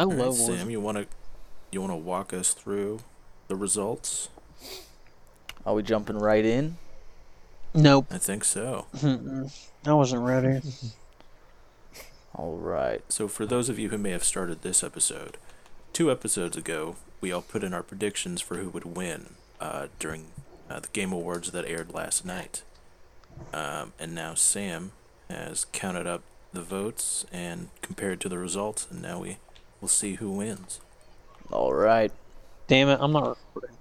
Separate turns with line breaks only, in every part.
I
All right,
love
Sam.
Warzone.
You wanna you wanna walk us through the results?
Are we jumping right in?
Nope.
I think so.
Mm-mm. I wasn't ready.
All right.
So, for those of you who may have started this episode, two episodes ago, we all put in our predictions for who would win uh, during uh, the Game Awards that aired last night. Um, and now Sam has counted up the votes and compared to the results, and now we will see who wins.
All right.
Damn it, I'm not recording.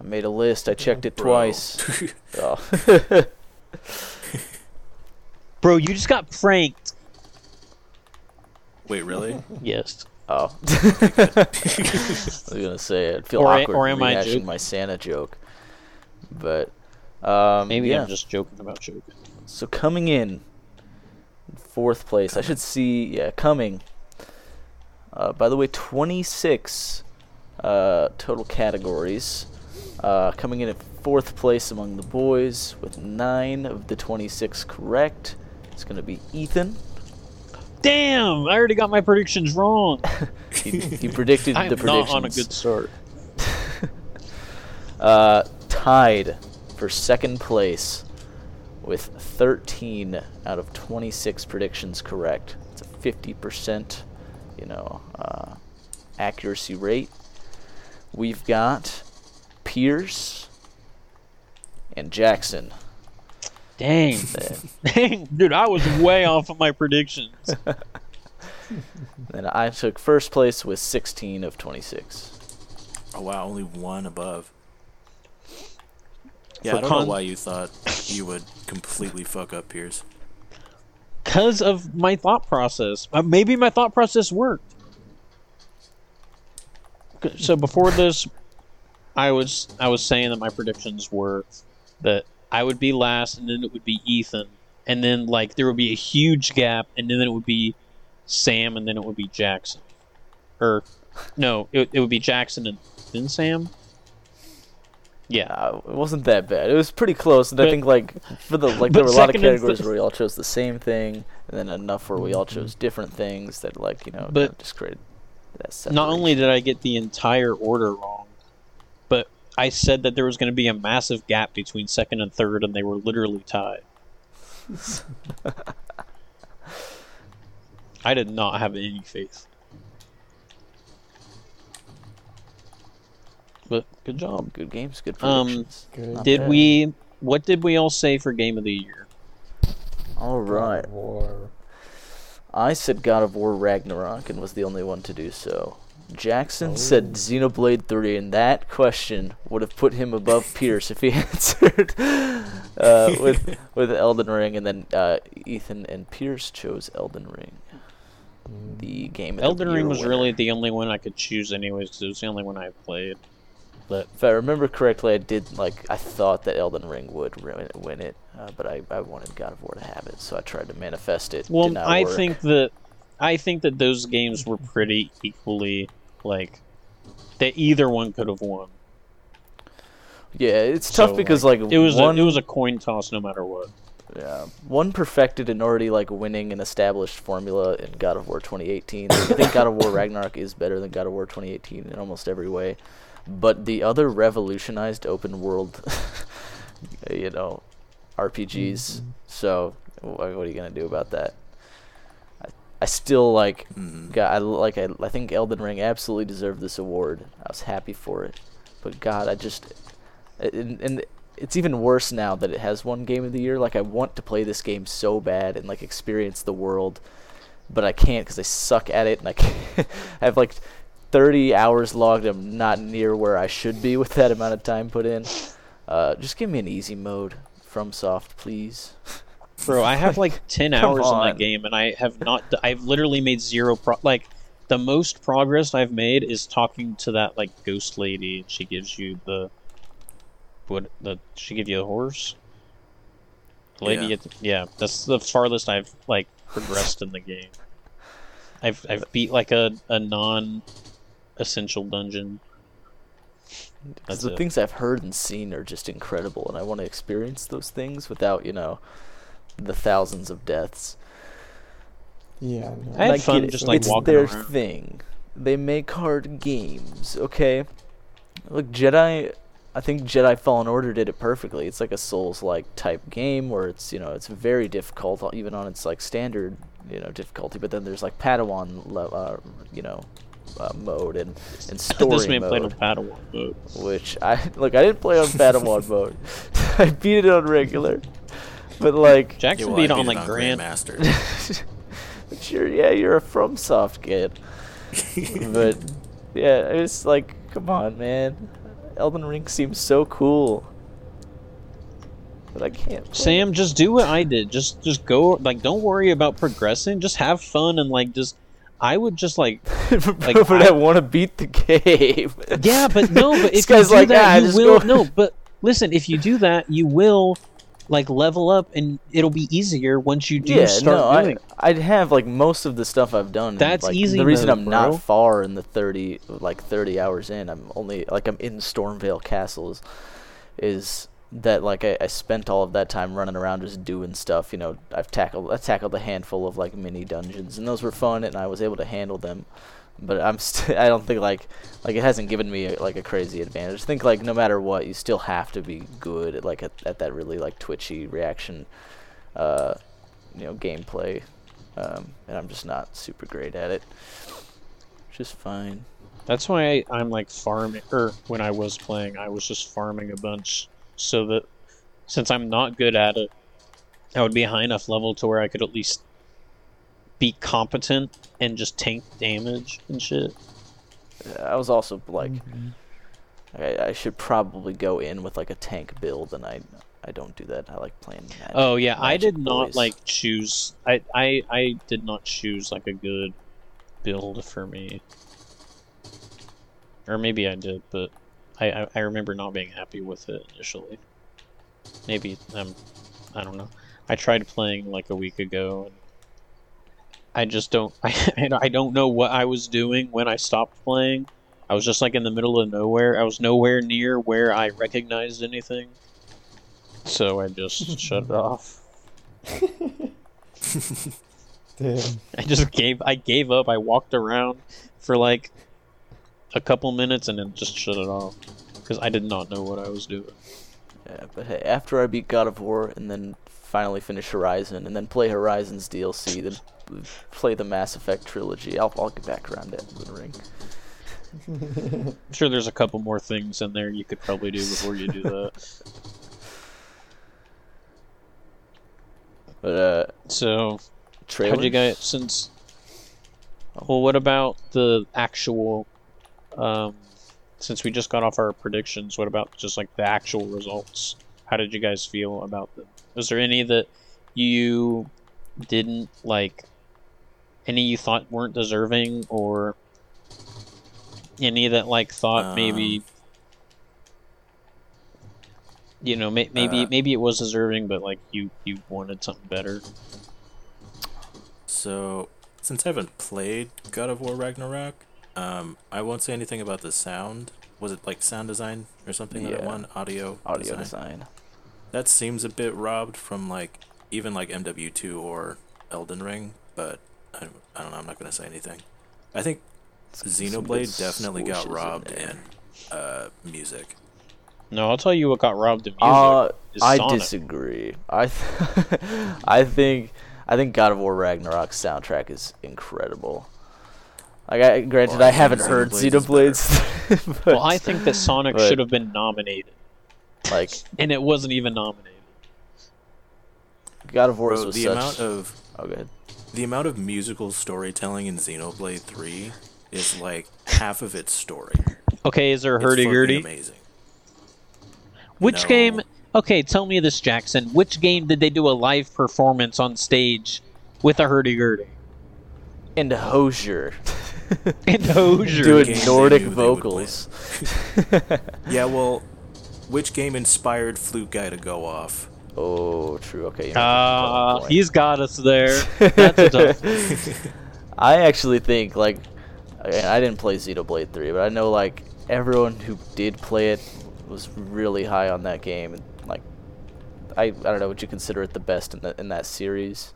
I made a list. I checked it
Bro.
twice. Oh.
Bro, you just got pranked.
Wait, really?
Yes.
oh. I was gonna say I'd feel
Or I-
awkward
or am I
rehashing my Santa joke, but um,
Maybe
yeah.
I'm just joking about joking.
So coming in fourth place, I should see. Yeah, coming. Uh, by the way, 26 uh, total categories. Uh, coming in at fourth place among the boys with nine of the 26 correct. It's gonna be Ethan.
Damn! I already got my predictions wrong.
He, he predicted the predictions.
not on a good start.
Uh, tied for second place with 13 out of 26 predictions correct. It's a 50%, you know, uh, accuracy rate. We've got Pierce and Jackson.
Dang. Dang, dude, I was way off of my predictions.
Then I took first place with 16 of 26.
Oh wow, only one above. Yeah,
For
I don't know why you thought you would completely fuck up Pierce.
Because of my thought process. Uh, maybe my thought process worked. So before this, I was I was saying that my predictions were that I would be last, and then it would be Ethan, and then like there would be a huge gap, and then it would be Sam, and then it would be Jackson, or no, it, it would be Jackson and then Sam. Yeah,
Uh, it wasn't that bad. It was pretty close, and I think like for the like there were a lot of categories where we all chose the same thing, and then enough where we all chose different things that like you know
But-
kinda just created that
not only did I get the entire order wrong, but I said that there was going to be a massive gap between second and third, and they were literally tied. I did not have any faith. But good job.
good games, good
Um.
Good.
Did
bad.
we? What did we all say for game of the year?
All right.
War.
I said God of War Ragnarok and was the only one to do so. Jackson said
Oh.
Xenoblade 3, and that question would have put him above Pierce if he answered uh, with with Elden Ring, and then uh, Ethan and Pierce chose Elden Ring.
Mm.
The game.
Elden
the
Ring was
winner.
really the only one I could choose, anyways, because it was the only one I played. But
If I remember correctly, I did like I thought that Elden Ring would win it, win it uh, but I, I wanted God of War to have it, so I tried to manifest it.
Well,
Did not
I
work.
think that I think that those games were pretty equally like that. Either one could have won.
yeah, it's tough
So,
because like,
It was
one
a, it was a coin toss, no matter what.
Yeah, one perfected an already like winning an established formula in God of War 2018. I think God of War Ragnarok is better than God of War 2018 in almost every way, but the other revolutionized open world, you know, RPGs. So wh- what are you gonna do about that? I, I still like.
Mhm.
God, I like. I, I think Elden Ring absolutely deserved this award. I was happy for it, but God, I just and, and it's even worse now that it has one game of the year. Like I want to play this game so bad and like experience the world, but I can't because I suck at it and I, can't, I have like 30 hours logged. I'm not near where I should be with that amount of time put in. Uh, just give me an easy mode FromSoft, please.
Bro, I have like ten
Come
hours in that game, and I have not. I've literally made zero. Pro- like the most progress I've made is talking to that like ghost lady, and she gives you the what the she give you the horse. The lady,
Yeah.
yeah. yeah, that's the farthest I've like progressed in the game. I've I've beat like a a non essential dungeon.
'Cause
That's
the
it.
things I've heard and seen are just incredible, and I want to experience those things without, you know, the thousands of deaths.
Yeah. No.
I had
And
fun
get it.
just, like,
it's
walking
their
around.
thing. they make hard games, okay? Look, Jedi I think Jedi Fallen Order did it perfectly. It's like a Souls-like type game where it's you know it's very difficult even on its like standard you know difficulty. But then there's like Padawan le- uh, you know uh, mode and and story
this man
mode,
played on Padawan mode.
which I look I didn't play on Padawan mode. I beat it on regular, but like
Yeah,
Jackson
well,
beat
I
on
beat it
like Grand.
Grandmaster.
but you're yeah you're a FromSoft kid. but yeah, it's like, come on, man. Elden Ring seems so cool, but I can't. play
Sam, just do what I did. Just just go like don't worry about progressing. Just have fun and like just I would just like like,
but
I-
I, want to beat the game.
Yeah, but no, but if you do
like,
that,
"Ah,
you will
go."
no, but listen, if you do that, you will like level up and it'll be easier once you do
yeah,
start
no,
doing.
I, I'd have like most of the stuff I've done.
That's
like,
easy
The reason I'm
bro.
not far in the thirty, like thirty hours in, I'm only like I'm in Stormveil Castles, is that like I, I spent all of that time running around just doing stuff. You know, I've tackled I tackled a handful of like mini dungeons, and those were fun, and I was able to handle them. But I'm st- I don't think like like it hasn't given me like a crazy advantage. I think like no matter what, you still have to be good at like at, at that really like twitchy reaction, uh, you know, gameplay. Um, and I'm just not super great at it. Just fine.
That's why I, I'm like farming, or when I was playing, I was just farming a bunch so that since I'm not good at it, I would be a high enough level to where I could at least be competent and just tank damage and shit.
I was also like, mm-hmm. I, I should probably go in with like a tank build, and I I don't do that. I like playing. Magic,
Oh yeah, I
Magic
did not like choose. I, I I did not choose like a good build for me, or maybe I did, but I I, I remember not being happy with it initially. Maybe um, I don't know. I tried playing like a week ago, and I just don't. I I don't know what I was doing when I stopped playing. I was just like in the middle of nowhere. I was nowhere near where I recognized anything. So I just shut it off.
Damn.
I just gave I gave up. I walked around for like a couple minutes and then just shut it off because I did not know what I was doing.
Yeah, but hey, after I beat God of War and then finally finish Horizon and then play Horizon's DLC, then play the Mass Effect trilogy, I'll I'll get back around to Elden Ring.
I'm sure there's a couple more things in there you could probably do before you do that.
But uh,
So
trailers.
how'd you guys since? Well, what about the actual? Um, since we just got off our predictions, what about just like the actual results? How did you guys feel about them? Was there any that you didn't like? Any you thought weren't deserving, or any that like thought maybe?
Um,
You know, may- maybe
uh,
maybe it was deserving, but like you you wanted something better.
So, since I haven't played God of War Ragnarok, um, I won't say anything about the sound. Was it like sound design or something that it
Yeah.
won? Audio,
audio
design.
design?
That seems a bit robbed from like even like MW2 or Elden Ring, but I, I don't know. I'm not gonna say anything. I think
Some good
Xenoblade definitely got
swooshes in
robbed in uh, music.
No, I'll tell you what got robbed in music.
Uh, I
Sonic.
disagree. I th- I think I think God of War Ragnarok's soundtrack is incredible. Like, I, granted,
Well, I
I haven't heard
Xenoblades is
but,
Well, I think that Sonic
but-
should have been nominated,
like
and it wasn't even nominated.
God of War
Bro,
was
the
such.
amount of
oh, good.
the amount of musical storytelling in Xenoblade 3 is like half of its story.
Okay, is there a hurdy gurdy?
amazing.
Which
No.
game? Okay, tell me this, Jackson. Which game did they do a live performance on stage with a hurdy gurdy?
And Hozier
In Hozier.
doing
game
Nordic
knew they would
vocals.
Yeah, well, which game inspired Flute Guy to go off?
oh, true. Okay. you're making
Ah, he's got us there. That's a tough.
I actually think like I I didn't play Xenoblade 3, but I know like everyone who did play it was really high on that game and like I I don't know would you consider it the best in the, in that series?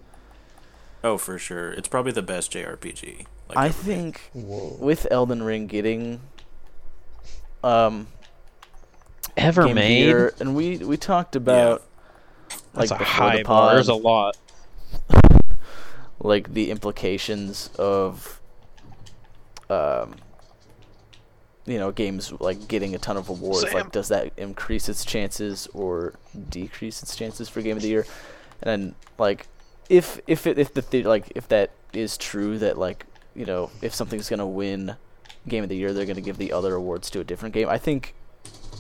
Oh, for sure. It's probably the best JRPG. Like
I think
Whoa.
with Elden Ring getting um
Ever
Game
made?
Year, and we we talked about like
That's a high
the pod,
There's a lot.
like the implications of um you know games like getting a ton of awards
Sam.
like does that increase its chances or decrease its chances for game of the year and then like if if it if the the like if that is true that like you know if something's gonna win game of the year they're gonna give the other awards to a different game i think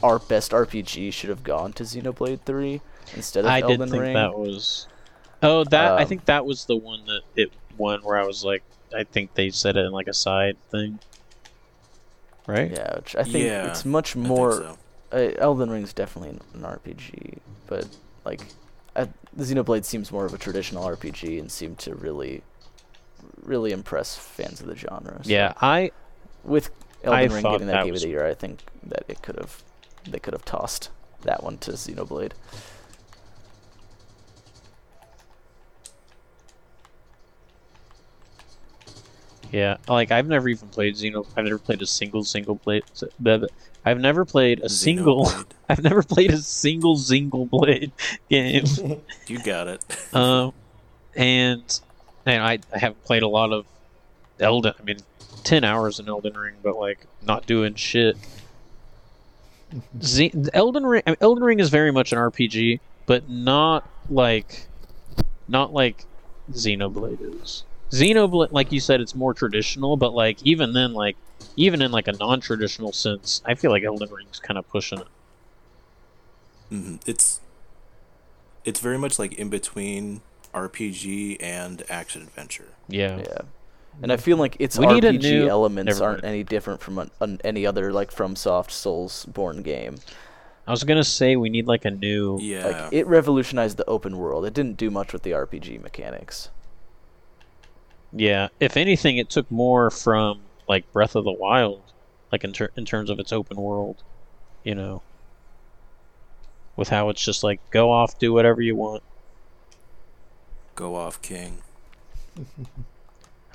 our best rpg should have gone to xenoblade 3 instead of
I
elden
did think
ring
that was. Oh, that I
Um,
think that was the one that it won where I was like, I think they said it in like a side thing. Right?
yeah which i think
Yeah,
it's much more
so.
uh, Elden Ring's definitely an RPG, but like, I, the Xenoblade seems more of a traditional RPG and seemed to really, really impress fans of the genre. so
Yeah, I
with Elden
I
Ring getting that,
that
game
was-
of the year, I think that it could have, they could have tossed that one to Xenoblade.
yeah, like I've never even played Xeno. I've never played a single single play. but I've never played a single.
Xenoblade.
I've never played a single single blade game.
You got it.
um, and and I, I haven't played a lot of Elden. I mean, ten hours in Elden Ring, but like not doing shit. Z- Elden Ring. I mean, Elden Ring is very much an RPG, but not like, not like Xenoblade is. Xenoblade, like you said, it's more traditional, but like even then, like even in like a non-traditional sense, I feel like Elden Ring's kind of pushing it.
hmm It's it's very much like in between RPG and action adventure.
Yeah.
Yeah. And I feel like its
We need a
RPG
new-
elements
Never
aren't
mind.
any different from an, an, any other like FromSoft Souls-born game.
I was gonna say we need like a new.
Yeah.
Like it revolutionized the open world. It didn't do much with the RPG mechanics.
Yeah, if anything, it took more from like Breath of the Wild, like in ter- in terms of its open world, you know, with how it's just like go off, do whatever you want.
Go off, King.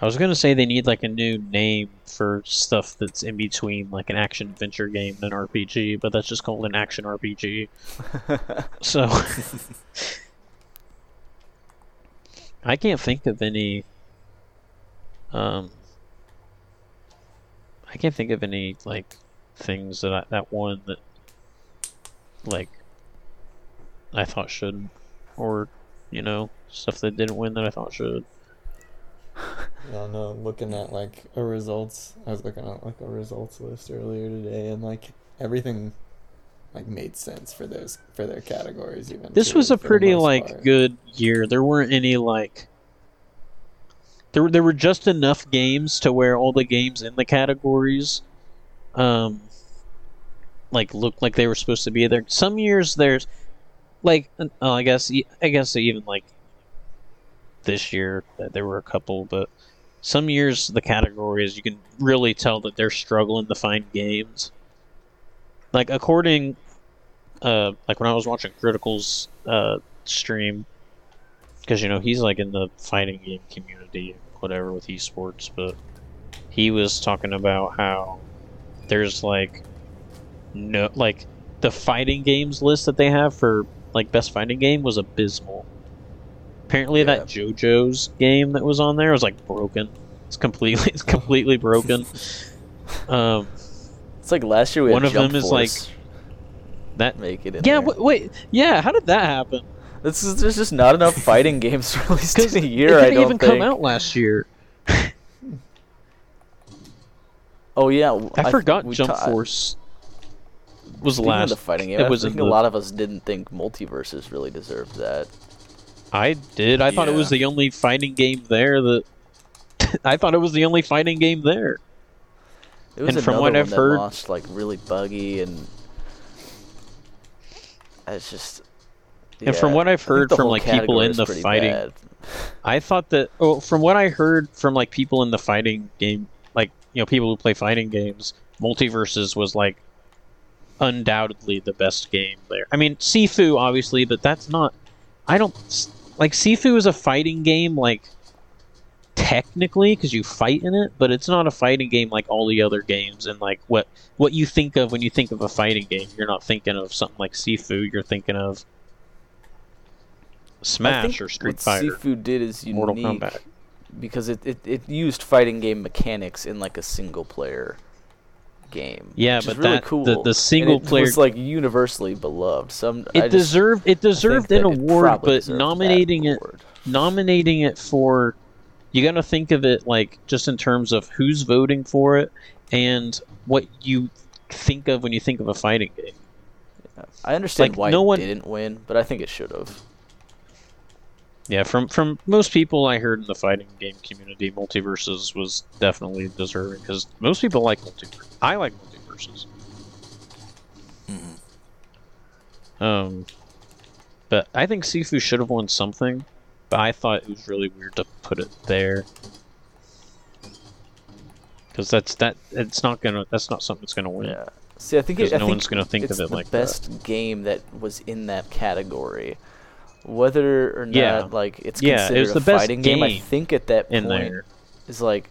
I was gonna say they need like a new name for stuff that's in between like an action adventure game and an RPG, but that's just called an action RPG. so I can't think of any. Um, I can't think of any like things that I, that one that like I thought should, or you know stuff that didn't win that I thought should.
I don't know. Looking at like a results, I was looking at like a results list earlier today, and like everything, like made sense for those for their categories. Even
This
too,
was a pretty like
part.
good year. There weren't any like there were- there were just enough games to where all the games in the categories um like looked like they were supposed to be there. Some years there's like uh, I guess I guess they even like this year there were a couple, but some years the categories you can really tell that they're struggling to find games. Like according uh like when I was watching Critical's uh stream because you know he's like in the fighting game community whatever with esports but he was talking about how there's like no like the fighting games list that they have for like best fighting game was abysmal apparently that jojo's game that was on there was like broken it's completely it's completely broken um
It's like last year we had One
of them is, like, that
make it in
yeah w- wait yeah how did that happen
This is there's just not enough fighting games released in a
it
year. I
didn't even
think.
come out last year
Oh yeah,
I,
th-
forgot Jump
ta-
Force was
Speaking of
last.
the fighting game,
it
I
was
think a
the-
lot of us didn't think MultiVersus really deserved that.
I did. I thought it was the only fighting game there that. I thought it was the only fighting game there.
It was
And from what
one
I've heard-
launched like really buggy and it's just.
And from what I've heard from, like, people in the fighting-
bad.
I thought that. Oh, from what I heard from like people in the fighting game, like you know people who play fighting games, MultiVersus was like undoubtedly the best game there. I mean, Sifu obviously, but that's not. I don't like Sifu is a fighting game like technically because you fight in it, but it's not a fighting game like all the other games. And like what what you think of when you think of a fighting game, you're not thinking of something like Sifu. You're thinking of Smash or Street
what
Fighter,
Sifu did is unique
Mortal Kombat.
because it, it, it used fighting game mechanics in like a single player game.
Yeah,
which is
but
really
that- the-
cool.
the
and
single
it
player-
was like universally beloved. Some
It
just-
deserved it deserved an award, but nominating it
award.
nominating it for you got to think of it like just in terms of who's voting for it and what you think of when you think of a fighting game.
I understand
like,
why
no
it
one-
didn't win, but I think it should have.
Yeah, from from most people I heard in the fighting game community, MultiVersus was definitely deserving because most people like multiverse. I like MultiVersus.
Mhm.
Um, but I think Sifu should have won something. But I thought it was really weird to put it there because that's that. It's not gonna. That's not something that's gonna win.
Yeah. See, I think it, I
no
think
one's gonna think
it's
of it
the
like that.
best game that was in that category. Whether or not
Yeah.
like it's
Yeah, it
considered
was
a
the best
fighting game, I think at that
In
point
there,
is like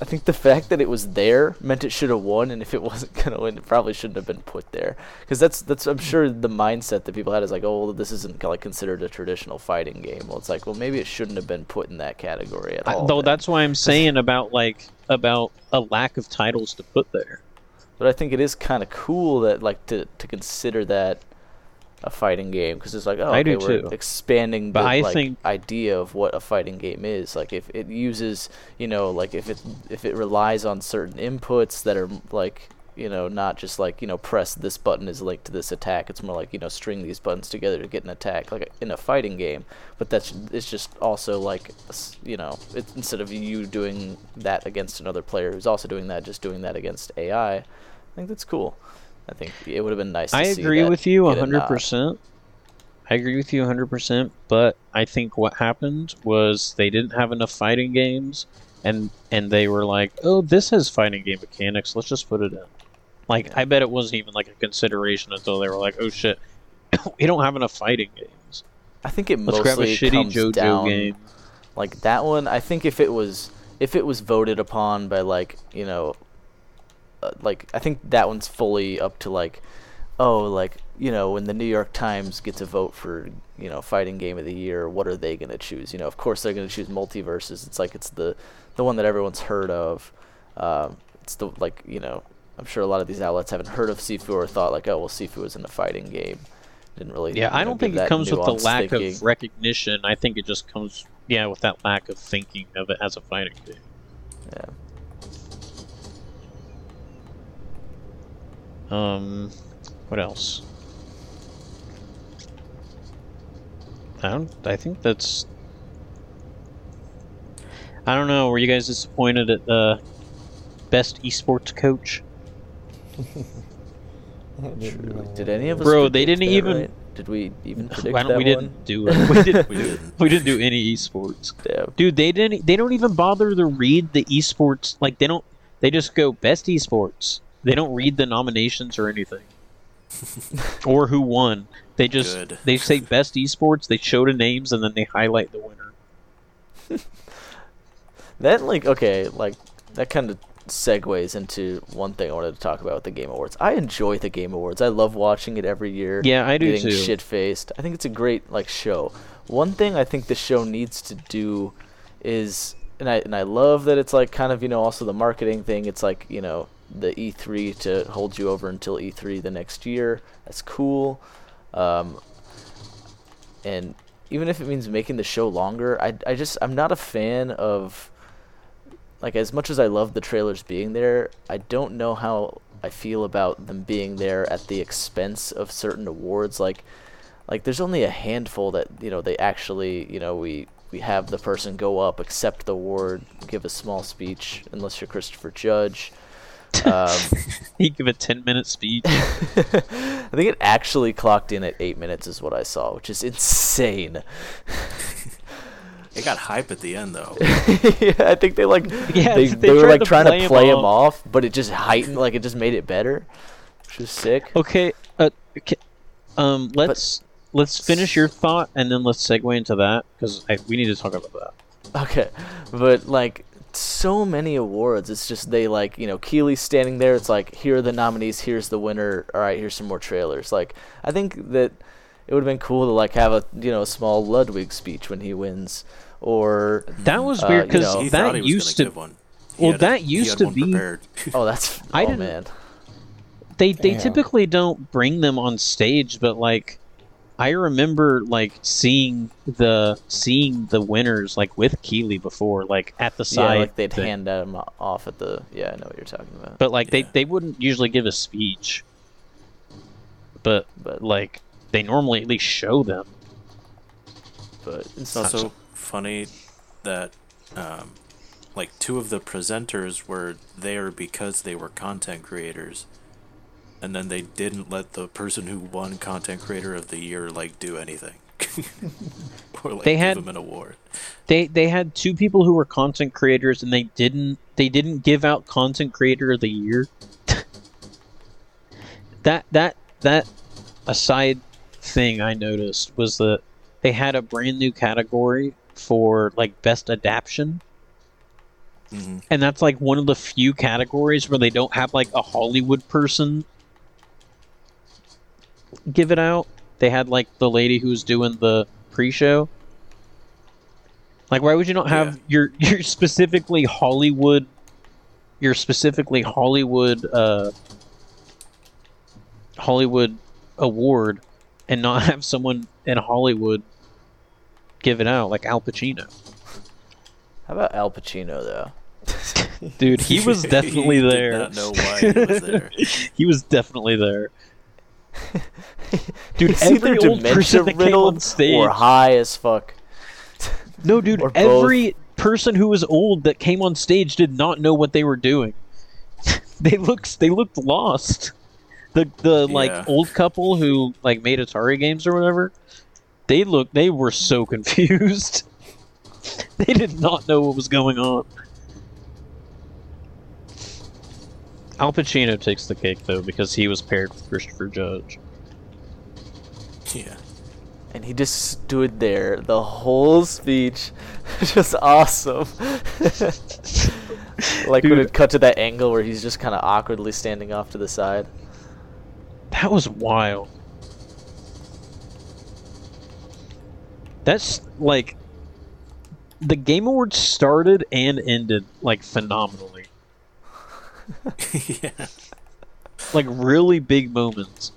I think the fact that it was there meant it should have won, and if it wasn't gonna win, it probably shouldn't have been put there. Because that's that's I'm sure the mindset that people had is like, oh, well, this isn't like considered a traditional fighting game. Well, it's like, well, maybe it shouldn't have been put in that category at
I-
all.
though
then.
that's why I'm saying about like about a lack of titles to put there.
But I think it is kind of cool that like to to consider that a fighting game because it's like oh
I
okay,
do
we're
too.
expanding
But
the
I
like
think-
idea of what a fighting game is. Like if it uses you know like if it if it relies on certain inputs that are like you know not just like you know press this button is linked to this attack. It's more like you know string these buttons together to get an attack like in a fighting game. But that's it's just also like you know it's instead of you doing that against another player who's also doing that, just doing that against AI. I think that's cool. I think it would have been nice. To
I agree with you 100%. I agree with you hundred percent. But I think what happened was they didn't have enough fighting games, and and they were like, "Oh, this has fighting game mechanics. Let's just put it in." Like I bet it wasn't even like a consideration until they were like, "Oh shit, we don't have enough fighting games.
I think it
Let's
mostly
grab a shitty
comes
JoJo
down
game."
like that one. I think if it was if it was voted upon by like you know, uh, like I think that one's fully up to like, oh like you know when the New York Times gets a vote for you know fighting game of the year, what are they gonna choose? You know, of course they're gonna choose MultiVersus. It's like it's the the one that everyone's heard of. Um, it's the like you know I'm sure a lot of these outlets haven't heard of Sifu or thought like oh well Sifu isn't a fighting game. Didn't really.
Yeah, I don't think it comes with the lack
thinking.
of recognition. I think it just comes, yeah, with that lack of thinking of it as a fighting game.
Yeah.
Um, what else? I don't. I think that's. I don't know. Were you guys disappointed at the best esports coach?
Didn't
Did any of us?
Bro, they didn't
that,
even-
right? Did we even predict
Why don't
that
we
one?
didn't do it? We didn't.
We didn't.
we didn't do any esports.
Damn.
Dude, they didn't. They don't even bother to read the esports. Like they don't. They just go best esports. They don't read the nominations or anything, or who won. They just
Good.
they say best esports. They show the names and then they highlight the winner.
That like okay, like that kind of segues into one thing I wanted to talk about with the Game Awards. I enjoy the Game Awards. I love watching it every year.
Yeah, I do
getting
too.
shit faced. I think it's a great like show. One thing I think the show needs to do is and I and I love that it's like kind of, you know, also the marketing thing. It's like, you know, the E3 to hold you over until E3 the next year. That's cool. Um, and even if it means making the show longer, I, I just I'm not a fan of like as much as I love the trailers being there, I don't know how I feel about them being there at the expense of certain awards. Like like there's only a handful that you know they actually you know we we have the person go up, accept the award, give a small speech, unless you're Christopher Judge. Um,
He give a ten minute speech.
I think it actually clocked in at eight minutes, is what I saw, which is insane.
It got hype at the end though.
yeah, I think they like
Yeah,
they,
they
they were like
to
trying
play
to
'em
play him
off.
off, but it just heightened, like it just made it better, which was sick.
Okay. Uh, okay, um, let's let's finish your thought and then let's segue into that because we need to talk about that.
Okay, but like so many awards, it's just they like you know Keighley standing there. It's like here are the nominees, here's the winner. All right, here's some more trailers. Like I think that it would have been cool to like have a you know a small Ludwig speech when he wins, or
That was
Uh,
weird
you
because
know-
He thought
that
he
used
gonna one. He
well,
had a-
that used to be-
oh that's
I
oh
didn't-
man.
they they
Damn.
typically don't bring them on stage, but like I remember like seeing the seeing the winners like with Keighley before, like at the
Yeah,
side.
like they'd
thing.
hand them off at the. Yeah, I know what you're talking about.
but like
Yeah.
they they wouldn't usually give a speech. But
But
like they normally at least show them.
but
It's also funny that, um, like, two of the presenters were there because they were content creators, and then they didn't let the person who won Content Creator of the Year like do anything, or like
They
give
had-
him an award.
They they had two people who were content creators and they didn't they didn't give out content creator of the year. that that that aside thing I noticed was that they had a brand new category for like best adaptation
hmm
and that's like one of the few categories where they don't have like a Hollywood person give it out. They had like the lady who was doing the pre-show. Like, why would you not have your your specifically Hollywood, your specifically Hollywood, uh, Hollywood award, and not have someone in Hollywood give it out like Al Pacino?
how about Al Pacino though?
Dude, he was definitely
He
there.
Did not know why he was there.
he was definitely there. Dude,
either
every old person that came on stage.
or high as fuck.
no, dude,
or both.
every person who was old that came on stage did not know what they were doing. they looked they looked lost. The the like old couple who like made Atari games or whatever, they looked they were so confused. they did not know what was going on. Al Pacino takes the cake though because he was paired with Christopher Judge.
Yeah.
And he just stood there the whole speech. just awesome. like when it cut to that angle where he's just kind of awkwardly standing off to the side.
That was wild. That's like the Game Awards started and ended like phenomenally.
Yeah.
Like really big moments.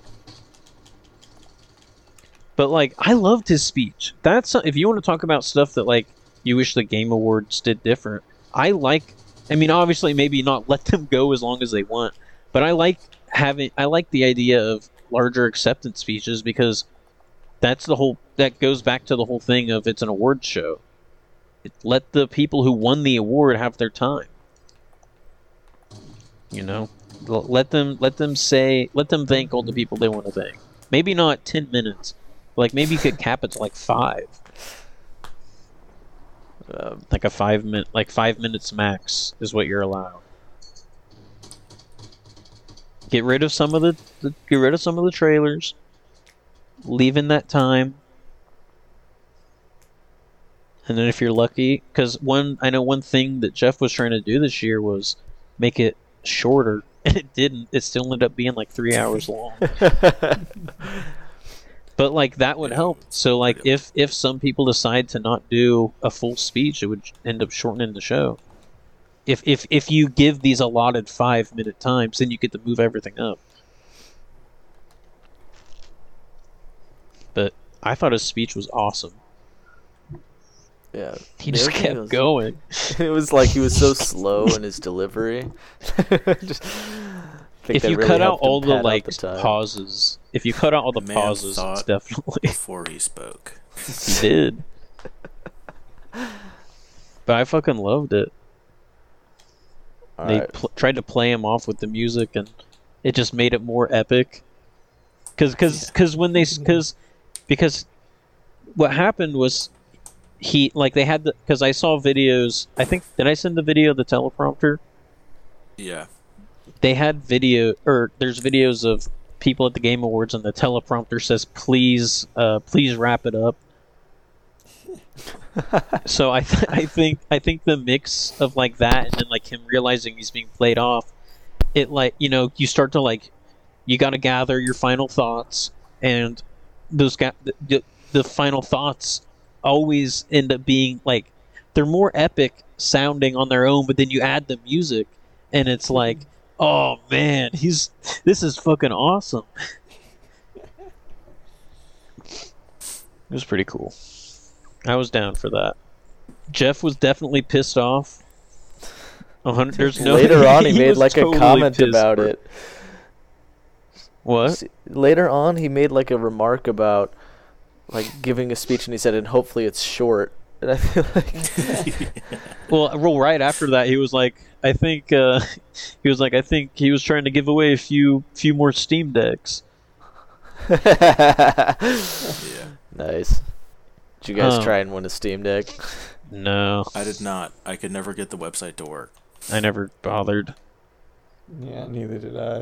But like I loved his speech. That's uh, if you want to talk about stuff that like you wish the Game Awards did different. I like I mean obviously maybe not let them go as long as they want, but I like having I like the idea of larger acceptance speeches because that's the whole that goes back to the whole thing of it's an award show. It, let the people who won the award have their time. You know, let them let them say let them thank all the people they want to thank. Maybe not ten minutes, like maybe you could cap it to like five,
Um,
like a five minute, like five minutes max is what you're allowed. Get rid of some of the, the get rid of some of the trailers. Leave in that time. And then if you're lucky, because one I know one thing that Geoff was trying to do this year was make it shorter, and it didn't. It still ended up being like three hours long. But like that would help. So like
Yeah.
if if some people decide to not do a full speech, it would end up shortening the show. If if if you give these allotted five minute times, then you get to move everything up. But I thought his speech was awesome.
Yeah.
He
The
just
other
kept
was-
going.
It was like he was so slow in his delivery. Just,
If you
really
cut out all the like
the
pauses, if you cut out all the
Man
pauses, it's definitely
Before he spoke.
he did. But I fucking loved it.
All
they
right.
pl- tried to play him off with the music and it just made it more epic because cause,
Yeah.
cause when they because because what happened was he like they had the because i saw videos i think did i send the video of the teleprompter
Yeah.
they had video or there's videos of people at the game awards and the teleprompter says please uh please wrap it up so I th- I think I think the mix of like that and then like him realizing he's being played off, it like you know you start to like you got to gather your final thoughts and those ga- the, the, the final thoughts always end up being like they're more epic sounding on their own but then you add the music and it's mm-hmm. like oh man he's this is fucking awesome. It was pretty cool. I was down for that. Geoff was definitely pissed off. A hundred, there's no
Later on, he, made
was
like a comment
pissed
about
for-
it.
what?
Later on, he made like a remark about like giving a speech, and he said, "And hopefully it's short." And I feel like
Well, well, right after that, he was like, I think uh, he was like, I think he was trying to give away a few few more Steam decks.
Yeah.
nice. Did you guys
Oh.
try and win a Steam Deck?
No,
I did not. I could never get the website to work.
I never bothered.
Yeah, neither did I.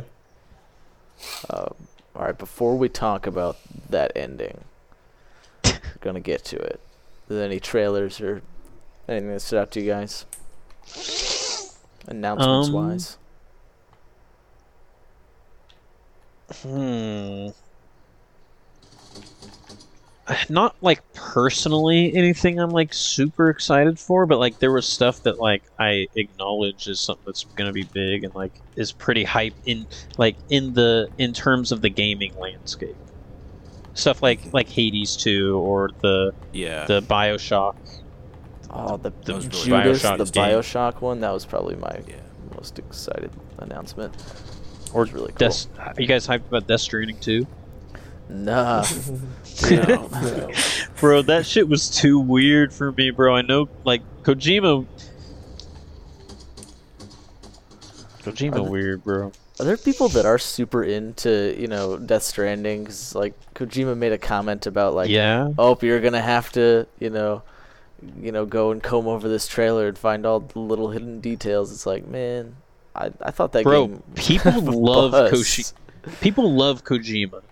Um, all right, before we talk about that ending, we're gonna get to it. Is there any trailers or anything that stood out to you guys? Announcements
Um,
wise.
Hmm. Not like personally anything I'm like super excited for, but like there was stuff that like I acknowledge is something that's gonna be big and like is pretty hype in like in the in terms of the gaming landscape. Stuff like like Hades 2 or the
Yeah.
the Bioshock.
Oh, the,
the
the
was
Judas,
Bioshock
the
game.
Bioshock one. That was probably my
yeah.
most excited announcement.
Or
was really cool.
Death, are you guys hyped about Death Stranding 2?
Nah,
No.
No.
Bro, that shit was too weird for me, bro. I know, like, Kojima. Kojima
Are the-
weird, bro.
Are there people that are super into you know Death Stranding? 'Cause, like Kojima made a comment about like,
yeah.
oh, you're gonna have to you know, you know, go and comb over this trailer and find all the little hidden details. It's like, man, I I thought that
Bro,
game.
people love
was.
Koji- People love Kojima.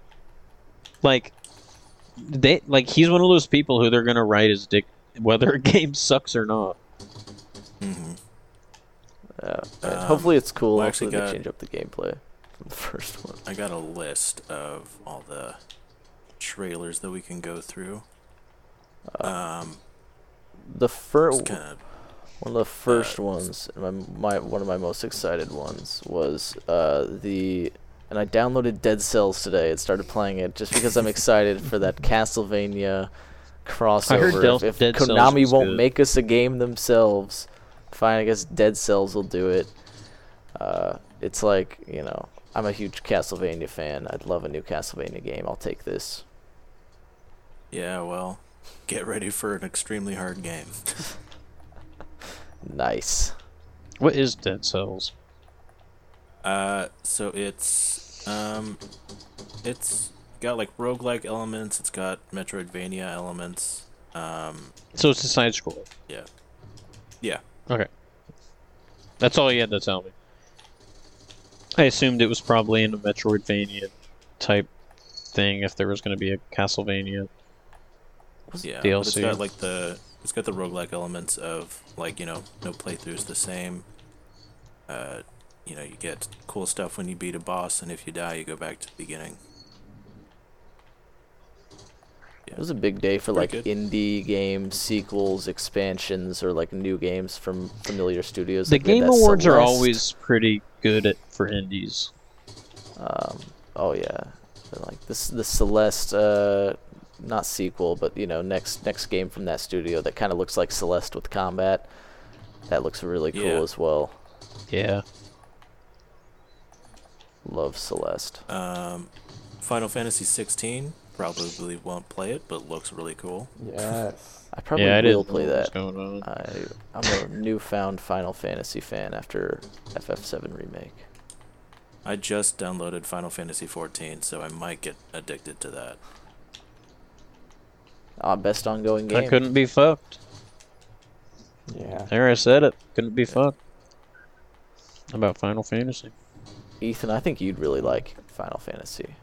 Like, they like he's one of those people who they're gonna write his dick whether a game sucks or not.
hmm
Yeah,
Um,
hopefully it's cool.
well, I
hopefully
actually
they
got-
change up the gameplay from the first one.
I got a list of all the trailers that we can go through. Um,
The first
kind of
One of the first
Uh,
ones, my, my one of my most excited ones was uh, the, and I downloaded Dead Cells today and started playing it just because I'm excited for that Castlevania crossover.
Del-
if if
Dead
Konami
was
won't
good.
make us a game themselves, fine. I guess Dead Cells will do it. Uh, it's like you know, I'm a huge Castlevania fan. I'd love a new Castlevania game. I'll take this.
yeah. Well, get ready for an extremely hard game.
Nice.
What is Dead Cells?
Uh, so it's um, it's got like roguelike elements. It's got Metroidvania elements. Um,
So it's a side scroller.
yeah, yeah.
Okay. That's all you had to tell me. I assumed it was probably in a Metroidvania type thing if there was going to be a Castlevania.
Yeah, but it's
DLC.
got like the it's got the roguelike elements of like you know no playthrough's the same. Uh, you know you get cool stuff when you beat a boss, and if you die, you go back to the beginning.
It was a big day for like
Pretty
indie game sequels, expansions, or like new games from familiar studios.
The
Like,
Game
that
Awards are always pretty good at for indies.
Um, oh yeah, And, like this the Celeste, uh, not sequel, but you know next next game from that studio that kind of looks like Celeste with combat. That looks really cool
Yeah.
as well.
Yeah.
Love Celeste.
Um, Final Fantasy 16 probably won't play it, but looks really cool.
Yes.
I probably
yeah, I
will play
know what
that.
going on.
I I'm a newfound Final Fantasy fan after FF7 remake.
I just downloaded Final Fantasy 14, so I might get addicted to that.
Ah, best ongoing game.
I couldn't be fucked.
Yeah.
There, I said it. Couldn't be fucked. About Final Fantasy.
Ethan, I think you'd really like Final Fantasy.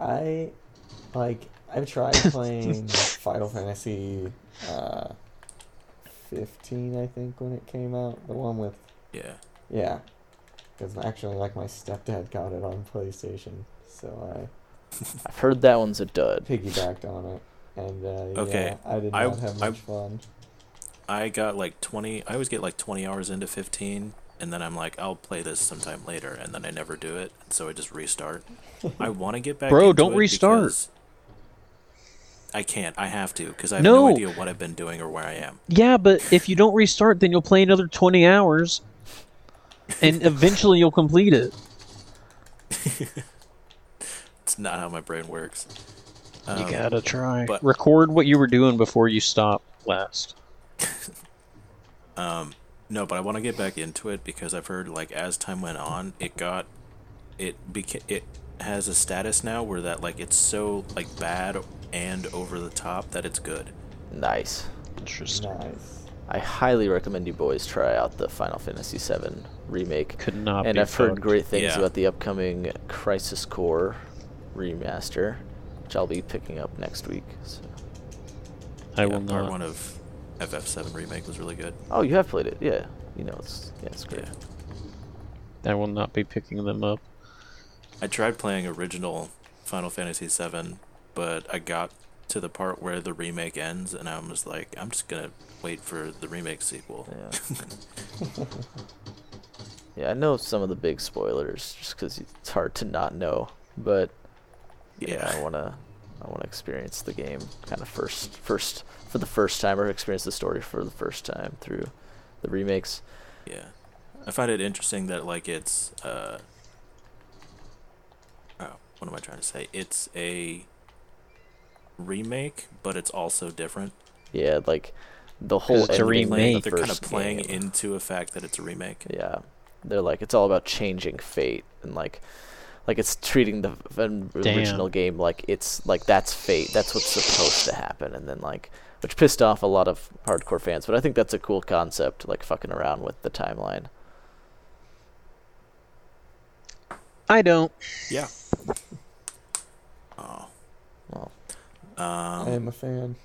I like I've tried playing Final Fantasy uh, 15, I think, when it came out. The one with
Yeah.
yeah, because actually, like my stepdad got it on PlayStation, so I.
I've heard that one's a dud.
Piggybacked on it, and uh,
Okay,
yeah, I did
I-
not have
I-
much fun.
I got like 20, I always get like 20 hours into 15, and then I'm like, I'll play this sometime later, and then I never do it, so I just restart. I want to get back
Bro,
into
don't
it
restart.
Because I can't. I have to, because I have no.
No.
idea what I've been doing or where I am.
Yeah, but if you don't restart, then you'll play another 20 hours, and eventually you'll complete it.
It's not how my brain works.
You
Um,
gotta try.
but-
Record what you were doing before you stop last.
Um, no, but I want to get back into it because I've heard like as time went on, it got, it became it has a status now where that like it's so like bad and over the top that it's good.
Nice.
Interesting.
Nice.
I highly recommend you boys try out the Final Fantasy VII remake.
Could not
and
be
I've heard great things
Yeah.
about the upcoming Crisis Core remaster, which I'll be picking up next week. So.
I
Yeah,
will
part
not.
one of FF7 remake was really good.
Oh, you have played it? Yeah. You know it's yeah, it's great.
Yeah.
I will not be picking them up.
I tried playing original Final Fantasy VII, but I got to the part where the remake ends, and I was like, I'm just gonna wait for the remake sequel.
Yeah. yeah, I know some of the big spoilers just because it's hard to not know, but yeah, I wanna I wanna experience the game kind of first first for the first time or experience the story for the first time through the remakes.
Yeah, I find it interesting that like it's uh what am I trying to say? It's a remake, but it's also different.
Yeah, like the whole
it's a remake.
the
they're kind of playing
game.
into a fact that it's a remake.
Yeah, they're like it's all about changing fate and like like it's treating the f- n-
Damn.
original game like it's like that's fate. That's what's supposed to happen, and then like which pissed off a lot of hardcore fans. But I think that's a cool concept, like fucking around with the timeline.
I don't.
Yeah. Oh.
Well,
I
Um,
am a fan.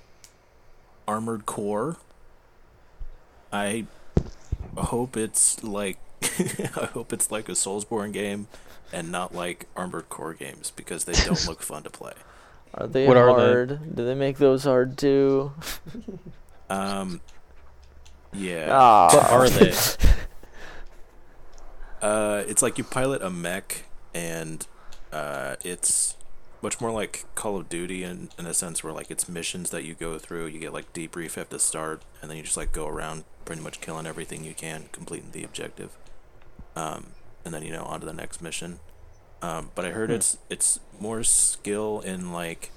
Armored Core. I hope it's like I hope it's like a Soulsborne game and not like Armored Core games because they don't look fun to play.
are they
What are they?
hard? Do they make those hard too?
Um yeah.
Ah,
What are they?
Uh it's like you pilot a mech and uh it's much more like Call of Duty in, in a sense where like it's missions that you go through, you get like debrief at the start and then you just like go around pretty much killing everything you can, completing the objective. Um and then you know on to the next mission. Um but I heard
Hmm.
it's it's more skill in like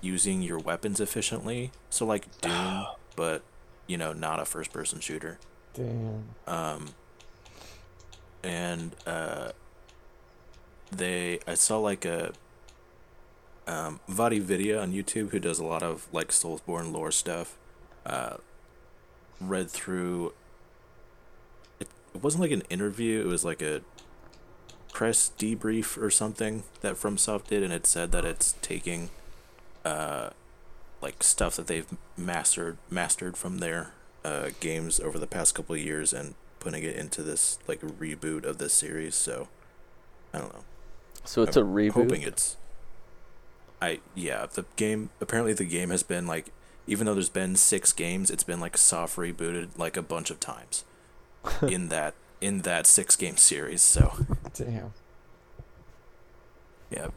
using your weapons efficiently. So like Doom, but you know, not a first person shooter.
Damn.
Um, and uh, they, I saw like a um, VaatiVidya on YouTube who does a lot of like Soulsborne lore stuff. Uh, read through. It, it wasn't like an interview. It was like a press debrief or something that FromSoft did, and it said that it's taking, uh, like stuff that they've mastered mastered from their uh, games over the past couple years and putting it into this like reboot of this series. So I don't know.
So it's a
I'm
reboot.
Hoping it's. I yeah the game apparently the game has been like even though there's been six games it's been like soft rebooted like a bunch of times in that in that six game series so
Damn.
yeah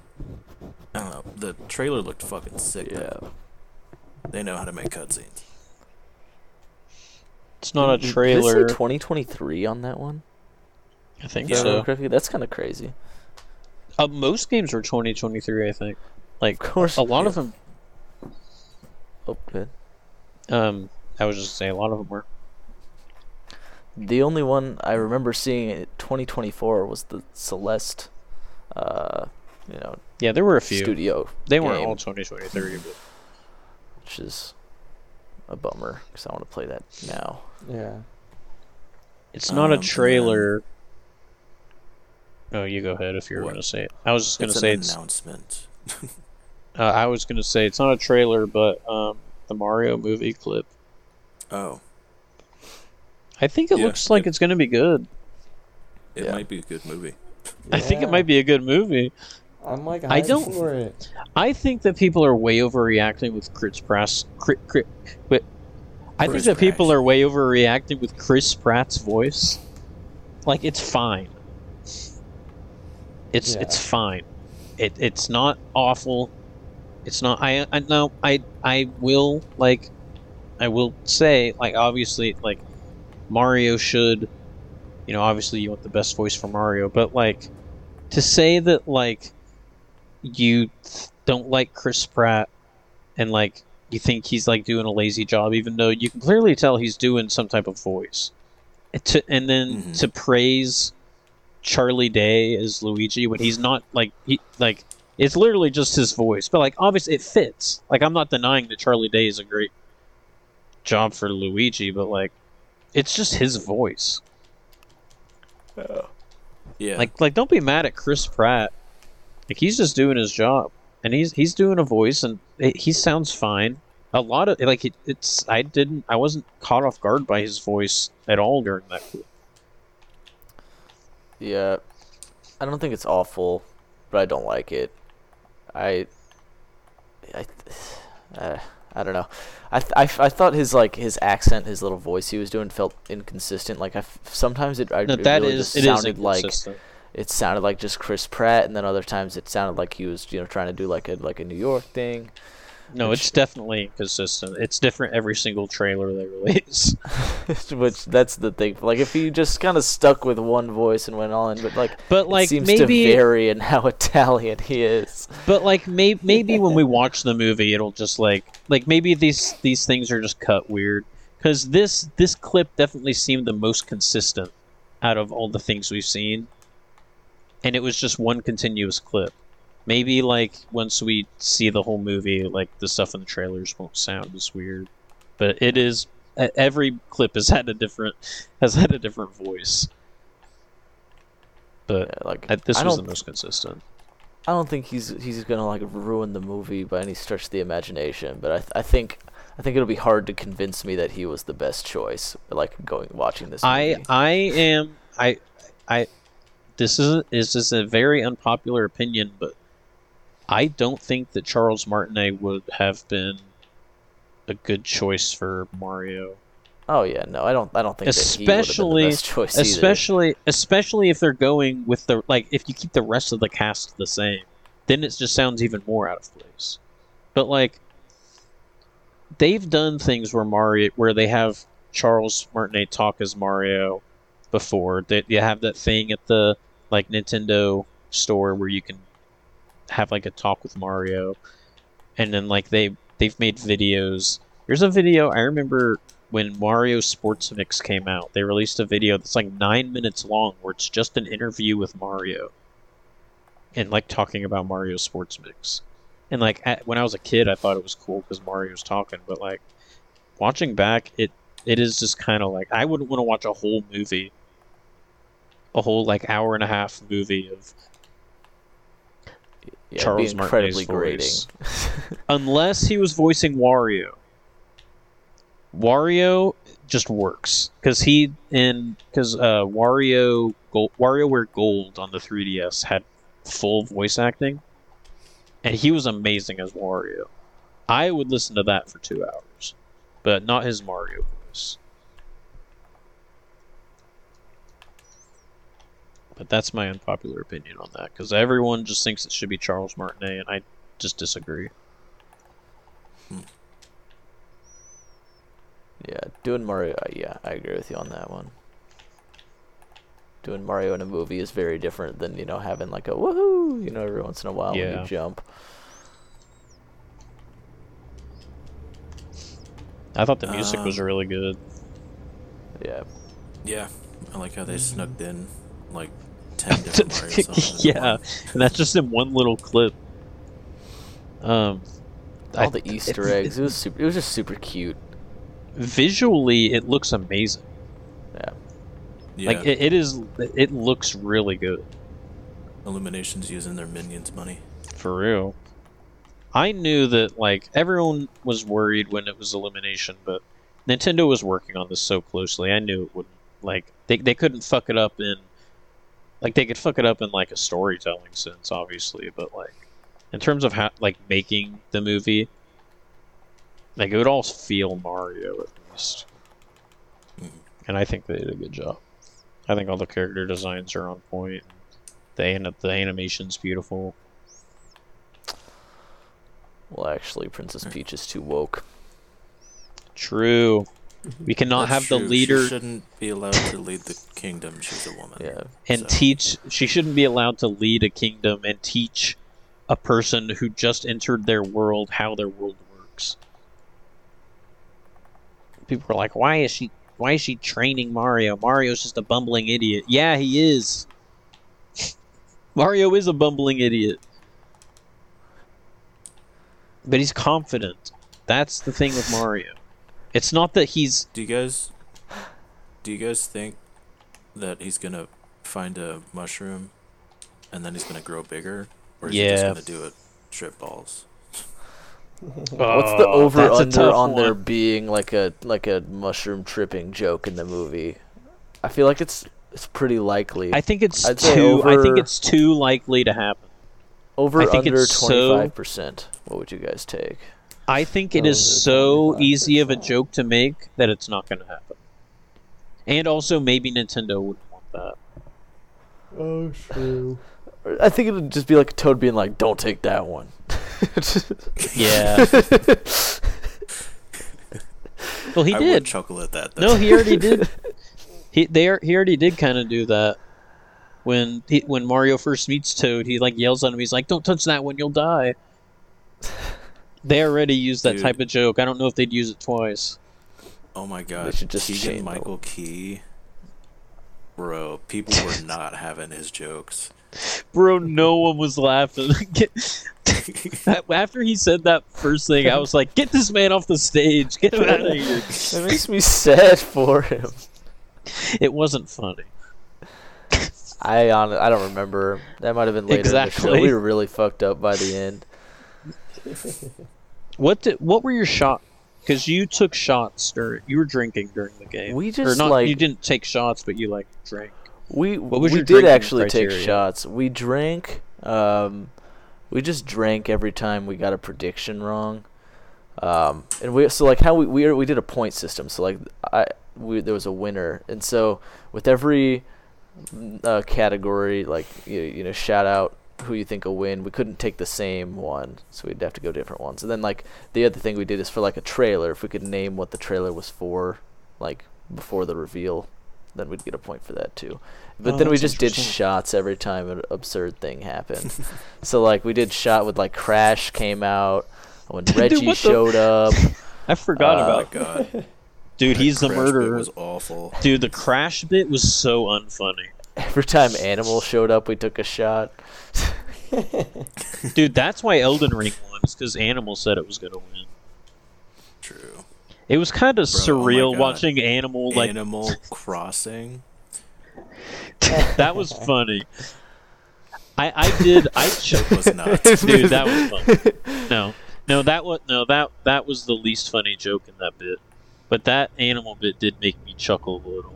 I don't know the trailer looked fucking sick
yeah.
though. they know how to make cutscenes
It's not a trailer.
Did it say 2023 on that one?
I think
If I
so.
remember? That's kind of crazy.
Uh, most games are 2023, I think. Like
Of course.
a lot
yeah.
of them.
Oh, good.
Um, I was just saying a lot of them were.
The only one I remember seeing in 2024 was the Celeste, uh, you know,
Yeah, there were a few.
studio,
They weren't all 2023, but
which is a bummer because I want to play that now.
Yeah.
it's not
Um,
a
and then-
trailer. Oh, you go ahead if you're going to say it. I was just going to say
an
it's
announcement
Uh, I was gonna say it's not a trailer, but um, the Mario movie clip.
Oh,
I think it
Yeah,
looks like
it-
it's gonna be good.
it
Yeah.
might be a good movie.
I think it might be a good movie.
I'm like,
I don't-
for it.
I think that people are way overreacting with Chris Pratt's. Chris, Chris, but I think
Chris
that people are way overreacting with Chris Pratt's voice. Like it's fine. It's
Yeah.
it's fine. It it's not awful. It's not. I I no. I I will like. I will say like obviously like Mario should. You know, obviously you want the best voice for Mario, but like to say that like you don't like Chris Pratt and like you think he's like doing a lazy job, even though you can clearly tell he's doing some type of voice. And, to, and then
Mhm.
to praise Charlie Day as Luigi when he's not like he like it's literally just his voice, but like obviously it fits. Like I'm not denying that Charlie Day is a great job for Luigi, but like it's just his voice.
Yeah,
Like like don't be mad at Chris Pratt. Like he's just doing his job, and he's he's doing a voice, and it, he sounds fine. A lot of like it, it's I didn't I wasn't caught off guard by his voice at all during that clip.
Yeah, I don't think it's awful, but I don't like it. I, I, uh, I don't know. I, th- I, f- I thought his like his accent, his little voice he was doing felt inconsistent. Like I f- sometimes it, I,
No,
it
that
really
is
just
it
sounded like it sounded like just Chris Pratt, and then other times it sounded like he was you know trying to do like a like a New York thing.
No,
which-
it's definitely inconsistent. It's different every single trailer they release.
Which that's the thing. Like if you just kind of stuck with one voice and went on, but like
But
it
like
seems
maybe
to vary in how Italian he is.
But like may- maybe when we watch the movie, it'll just like like maybe these these things are just cut weird because this this clip definitely seemed the most consistent out of all the things we've seen, and it was just one continuous clip. Maybe like once we see the whole movie, like the stuff in the trailers won't sound as weird, but it is every clip has had a different has had a different voice. But
Yeah, like
uh, this
I
was the most consistent.
I don't think he's he's gonna like ruin the movie by any stretch of the imagination, but I th- I think I think it'll be hard to convince me that he was the best choice. Like going watching this
I
movie.
I am I I this is this is a very unpopular opinion, but I don't think that Charles Martinet would have been a good choice for Mario.
oh yeah, no, I don't I don't think
Especially-
that he been the best choice either.
Especially especially if they're going with the like if you keep the rest of the cast the same, then it just sounds even more out of place. But like they've done things where Mario where they have Charles Martinet talk as Mario before. That you have that thing at the like Nintendo store where you can have like a talk with Mario, and then like they they've made videos. There's a video I remember when Mario Sports Mix came out. They released a video that's like nine minutes long where it's just an interview with Mario, and like talking about Mario Sports Mix. And like at, when I was a kid, I thought it was cool because Mario was talking, but like watching back, it it is just kind of like I wouldn't want to watch a whole movie, a whole like hour and a half movie of
yeah,
Charles
it'd be incredibly
Martinet's
grating.
voice. unless he was voicing Wario. Wario just works because he in because uh, Wario Gold, WarioWare Gold on the 3DS had full voice acting, and he was amazing as Wario. I would listen to that for two hours, but not his Mario voice. But that's my unpopular opinion on that because everyone just thinks it should be Charles Martinet, and I just disagree.
yeah, doing Mario. Uh, yeah, I agree with you on that one. Doing Mario in a movie is very different than you know having like a woohoo, you know, every once in a while when you jump.
I thought the music was
Um,
really good.
Yeah,
Yeah, I like how they snuck in like ten different Mario songs.
yeah, and that's just in one little clip. Um,
all
I-
the Easter eggs. It was super. It was just super cute.
visually, it looks amazing.
Yeah,
yeah.
Like it, it is. It looks really good
Illuminations using their minions money.
for real. I knew that like everyone was worried when it was Illumination, but Nintendo was working on this so closely. I knew it wouldn't like they they couldn't fuck it up in like they could fuck it up in like a storytelling sense, obviously, but like in terms of how like making the movie, like it would all feel Mario at least.
Mhm.
And I think they did a good job. I think all the character designs are on point. The the animation's beautiful.
Well, actually, Princess Peach is too woke.
True. We cannot
That's
have the leader
She shouldn't be allowed to lead the kingdom. She's a woman.
Yeah.
and
so-
teach. She shouldn't be allowed to lead a kingdom and teach a person who just entered their world how their world works. People are like, "Why is she? Why is she training Mario? Mario's just a bumbling idiot." Yeah, he is. Mario is a bumbling idiot, but he's confident. That's the thing with Mario. It's not that he's
Do you guys do you guys think that he's gonna find a mushroom and then he's gonna grow bigger? Or is he just gonna do it strip balls?
What's the
Oh,
over
that's
under
tough
on there being like a like a mushroom tripping joke in the movie? I feel like it's it's pretty likely.
I think it's
I'd say
too. I think it's too likely to happen.
over
I think
under twenty five percent. What would you guys take?
I think it oh,
is
so easy of a joke to make that it's not going to happen. And also, maybe Nintendo wouldn't want that.
Oh, true.
I think it would just be like Toad being like, "Don't take that one."
Yeah. well, he
I
did.
would chuckle at that. Though.
No, he already did. He they are, he already did kind of do that. When he, when Mario first meets Toad, he like yells at him. He's like, "Don't touch that one, you'll die." They already used that
Dude.
type of joke. I don't know if they'd use it twice.
Oh my god.
should just
Keegan
the-
Michael Key. Bro, people were not having his jokes.
Bro, no one was laughing. Get- After he said that first thing, I was like, "Get this man off the stage! Get him out of here!"
It makes me sad for him.
It wasn't funny.
I on I don't remember. That might have been later in the show.
Exactly.
We were really fucked up by the end.
What did, What were your shot? Because you took shots during you were drinking during the game.
We just,
not.
like-
you didn't take shots, but you like drank.
We we did actually take shots. We drank. Um, we just drank every time we got a prediction wrong. Um, and we so like how we we we did a point system. So like I we there was a winner, and so with every uh, category, like you, you know, shout out who you think will win. We couldn't take the same one, so we'd have to go different ones. And then like the other thing we did is for like a trailer, if we could name what the trailer was for, like before the reveal, then we'd get a point for that too. But
Oh,
then we just did shots every time an absurd thing happened. so like we did shot with like Crash came out when
Dude,
Reggie
what the-
showed up.
I forgot
Uh,
about.
god.
Dude, he's the
Crash bit
murderer.
was awful.
Dude, the crash bit was so unfunny.
Every time Animal showed up, we took a shot.
Dude, that's why Elden Ring won. Is because Animal said it was gonna win.
True.
It was kind of
Bro, oh
surreal watching Animal like
Animal Crossing.
that was funny. I I did I
It was not.
dude that was funny No, no that was no that that was the least funny joke in that bit, but that animal bit did make me chuckle a little.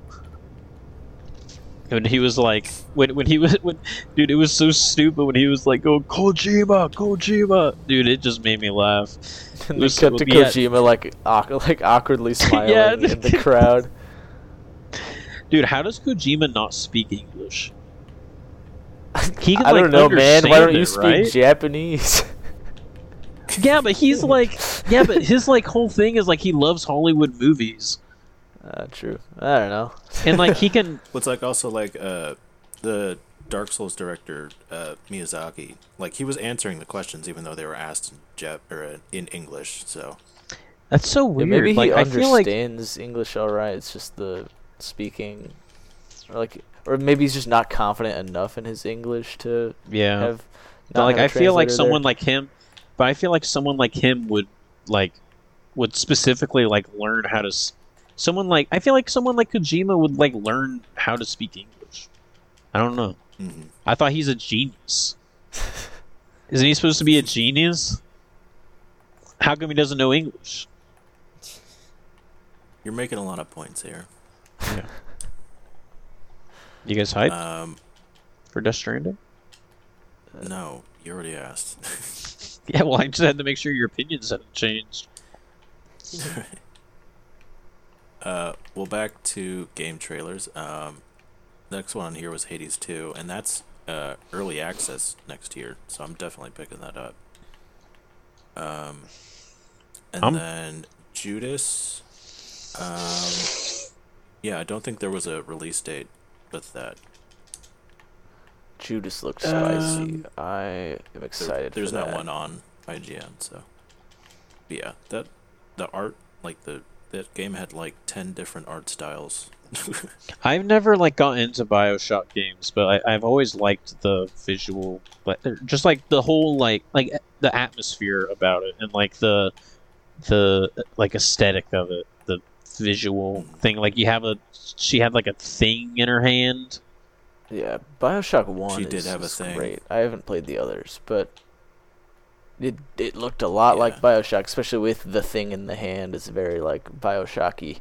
When he was like, when when he was when, dude, it was so stupid when he was like, "Go Kojima, Kojima," dude, it just made me laugh.
And we cut to
yeah.
Kojima like like awkwardly smiling
Yeah.
in the crowd.
Dude, how does Kojima not speak English? He can,
I don't know, man. Why don't you
it,
speak
right?
Japanese?
Yeah, but he's like, yeah, but his like whole thing is like he loves Hollywood movies,
uh, true. I don't know.
and like he can,
What's like also like uh the Dark Souls director uh Miyazaki. Like he was answering the questions even though they were asked in Jap or uh, in English. So
that's so
Yeah,
weird.
maybe he
like I feel like
understands English all right. It's just the speaking, or like, or maybe he's just not confident enough in his English to
yeah,
have.
but
not
like
have a
I feel like
translator
someone
there.
like him, but I feel like someone like him would like would specifically like learn how to. s- Someone like I feel like someone like Kojima would like learn how to speak English. I don't know.
mhm.
I thought he's a genius. Isn't he supposed to be a genius? How come he doesn't know English?
You're making a lot of points here. Yeah.
You guys hyped
Um,
for Death Stranding?
no, you already asked.
Yeah, well, I just had to make sure your opinions hadn't changed.
Uh, well, back to game trailers. Um, next one on here was Hades 2, and that's uh, early access next year, so I'm definitely picking that up. Um, and
Um.
then Judas. Um, yeah, I don't think there was a release date with that.
Judas looked spicy.
Um,
I am
There-
excited.
there's
for
not
that.
one on IGN, so. But yeah, that the art, like the that game had like ten different art styles.
I've never like got into Bioshock games, but I, I've always liked the visual, like er, just like the whole like like the atmosphere about it, and like the the like aesthetic of it, the visual thing. Like you have a she had like a thing in her hand.
Yeah, Bioshock One.
She did have a thing.
Great. I haven't played the others, but it it looked a lot like Bioshock, especially with the thing in the hand. It's very like Bioshocky.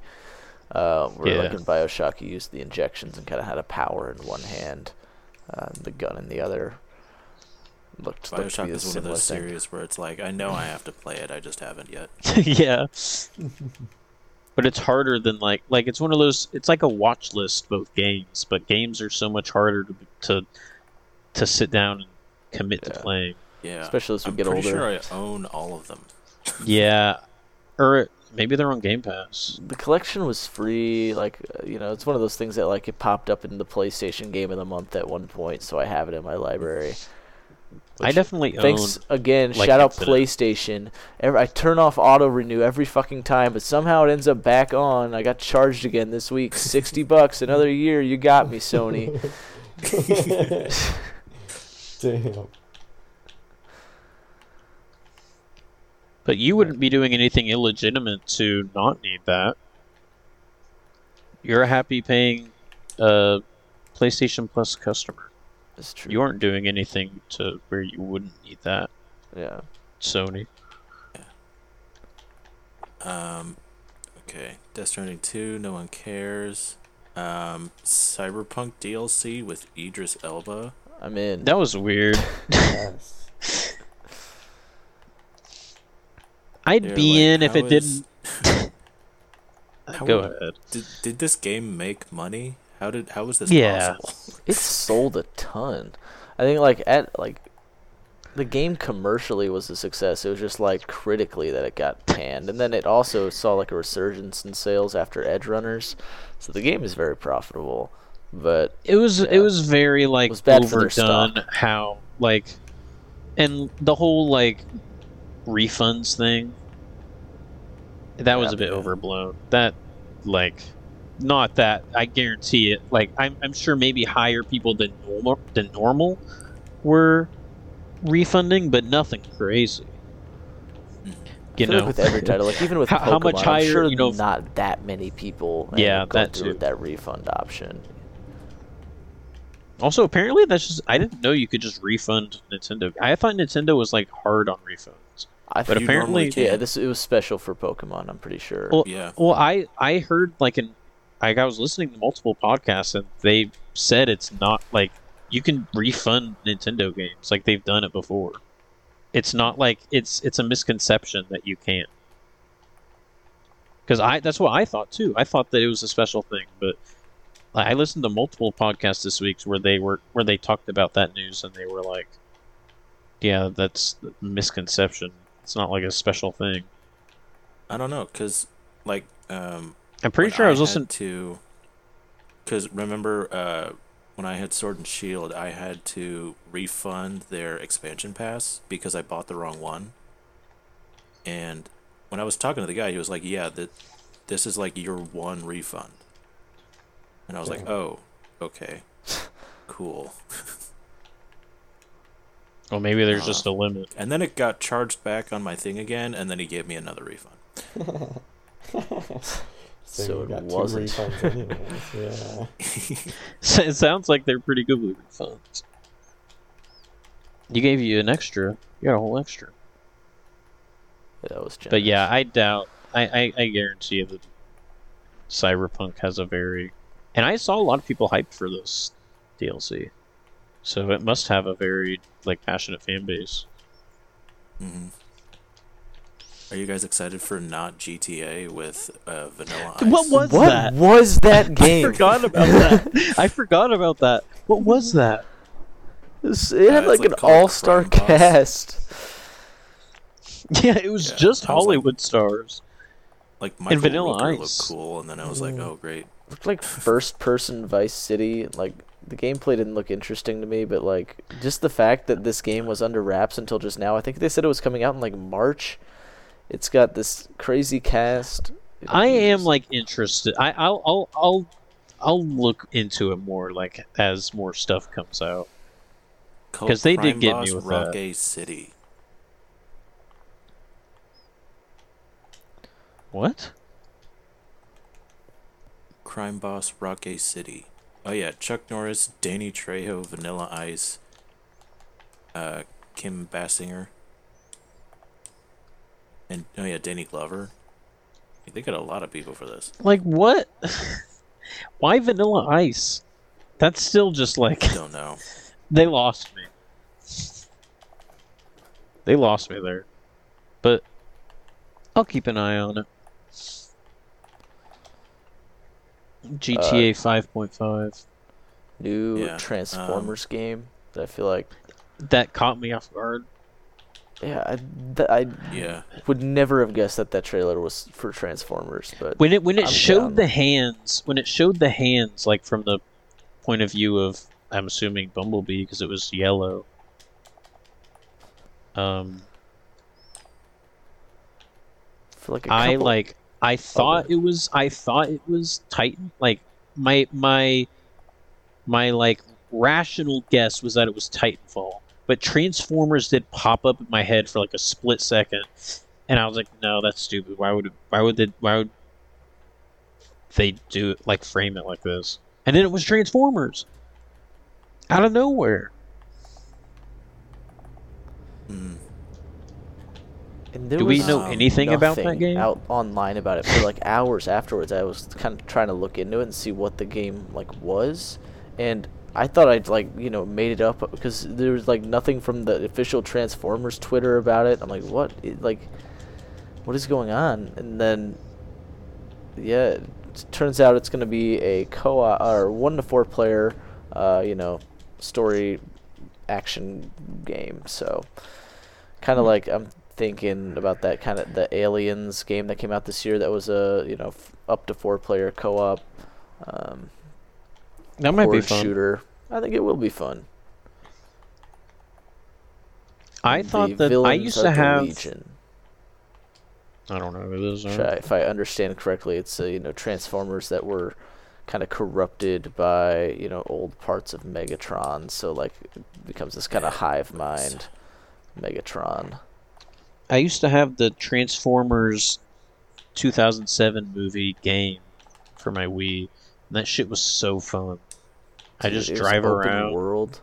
Uh, where like
Yeah.
in Bioshock, you used the injections and kind of had a power in one hand, uh, the gun in the other. Looked, looked
Bioshock
be a
is one of those
thing.
series where it's like I know I have to play it, I just haven't yet.
yeah. But it's harder than like like it's one of those. It's like a watch list both games, but games are so much harder to to, to sit down and commit to playing.
Yeah,
Especially as we
I'm
get older.
I'm pretty sure I own all of them.
Yeah, or maybe they're on Game Pass.
The collection was free. Like uh, you know, it's one of those things that like it popped up in the PlayStation Game of the Month at one point, so I have it in my library.
I definitely
Thanks
own.
again.
like,
shout out
Infinite.
PlayStation. Every, I turn off auto renew every fucking time, but somehow it ends up back on. I got charged again this week. Sixty bucks, another year. You got me, Sony.
Damn.
But you wouldn't be doing anything illegitimate to not need that. You're a happy paying uh, PlayStation Plus customer.
That's true.
You aren't doing anything to where you wouldn't need that,
yeah.
Sony.
Um, okay, Death Stranding two, no one cares. Um, Cyberpunk DLC with Idris Elba.
I'm in.
That was weird.
Yes.
I'd
They're
be
like,
in if
how
it
is-
didn't. Go
would-
ahead.
Did did this game make money? How did how was this
Yeah.
possible?
It sold a ton. I think like at like the game commercially was a success. It was just like critically that it got panned, and then it also saw like a resurgence in sales after Edgerunners. So the game is very profitable, but
It was
Yeah.
it was very like
was for their
overdone. How like, and the whole like refunds thing. That was
Yeah.
a bit overblown. That like, not that I guarantee it. Like I'm I'm sure maybe higher people than normal than normal were refunding, but nothing crazy.
I
You know,
like with every title, like even with
How-
Pokemon,
how much
I'm
higher,
sure
you know,
not that many people.
Yeah, that too.
with that refund option.
Also, apparently that's just I didn't know you could just refund Nintendo. I thought Nintendo was like hard on refunds.
I
But apparently-
yeah, this it was special for Pokemon. I'm pretty sure.
Well,
Yeah.
Well, I I heard like in like I was listening to multiple podcasts and they said it's not like you can refund Nintendo games like they've done it before. It's not like it's it's a misconception that you can't. Because I that's what I thought too. I thought that it was a special thing, but I I listened to multiple podcasts this week where they were where they talked about that news and they were like, "Yeah, that's a misconception. It's not like a special thing."
I don't know, cause like um.
I'm pretty sure I was listening.
to. Cause remember, uh, when I had Sword and Shield, I had to refund their expansion pass because I bought the wrong one. And when I was talking to the guy, he was like, "Yeah, that this is like your one refund." And I was like, "Oh, okay, cool."
Well, maybe there's
Uh,
just a limit.
And then it got charged back on my thing again, and then he gave me another refund.
so,
So it
got
wasn't.
two refunds. Yeah.
So it sounds like they're pretty good with refunds. You gave you an extra. You got a whole extra.
That was generous.
But yeah, I doubt. I, I, I guarantee that Cyberpunk has a very, and I saw a lot of people hyped for this DLC, so it must have a very like passionate fan base.
hmm Are you guys excited for not GTA with uh, Vanilla Ice?
What was
what
that?
was that
I
game?
forgot about that. I forgot about that. What was that?
It, was- had
Uh,
like
it's
an all-star cast.
Yeah, it was
Yeah,
just
I was like-
Hollywood stars.
Like Michael
Vanilla
Rooker
Ice.
looked cool, and then I was like, oh great.
looked like first-person Vice City. Like the gameplay didn't look interesting to me, but like just the fact that this game was under wraps until just now. I think they said it was coming out in like March. It's got this crazy cast. It
I am
was-
like interested. I, I'll I'll I'll I'll look into it more like as more stuff comes out. Because they
Crime
did get me with
Rock
that.
A City.
What?
Crime Boss Rockay City. Oh yeah, Chuck Norris, Danny Trejo, Vanilla Ice, uh, Kim Basinger, and oh yeah, Danny Glover. They got a lot of people for this.
Like what? Why Vanilla Ice? That's still just like I
Don't know.
they lost me. They lost me there. But I'll keep an eye on it. GTA 5.5.
new
Yeah, um,
Transformers game that I feel like
That caught me off guard.
yeah I, th- I
Yeah,
would never have guessed that that trailer was for Transformers, but
When it when it
I'm
showed
down.
the hands, when it showed the hands like from the point of view of I'm assuming Bumblebee because it was yellow. Um
for like a
I
couple,
like I thought
Okay.
it was I thought it was Titan. Like my my my like rational guess was that it was Titanfall. But Transformers did pop up in my head for like a split second, and I was like, "No, that's stupid. Why would why would they why would they do it like frame it like this?" And then it was Transformers out of nowhere.
mm,
And there
Do we
was
know anything about that game?
Out online about it for like hours afterwards. I was kind of trying to look into it and see what the game like was, and I thought I'd like you know made it up because there was like nothing from the official Transformers Twitter about it. I'm like, what? It, like, what is going on? And then, yeah, it turns out it's gonna be a co-op or one to four player, uh, you know, story action game. So kind of like I'm thinking about that kind of the Aliens game that came out this year that was a you know f- up to four player co-op um,
That might be
horde
fun.
shooter. I think it will be fun.
I
The
thought that I used to have.
Legion.
I don't know who it is.
Which I, if I understand correctly, it's uh, you know Transformers that were kind of corrupted by you know old parts of Megatron, so like it becomes this kind of hive mind Megatron.
I used to have the Transformers 2007 movie game for my Wii, and that shit was so fun. I just
it
drive
open
around.
World.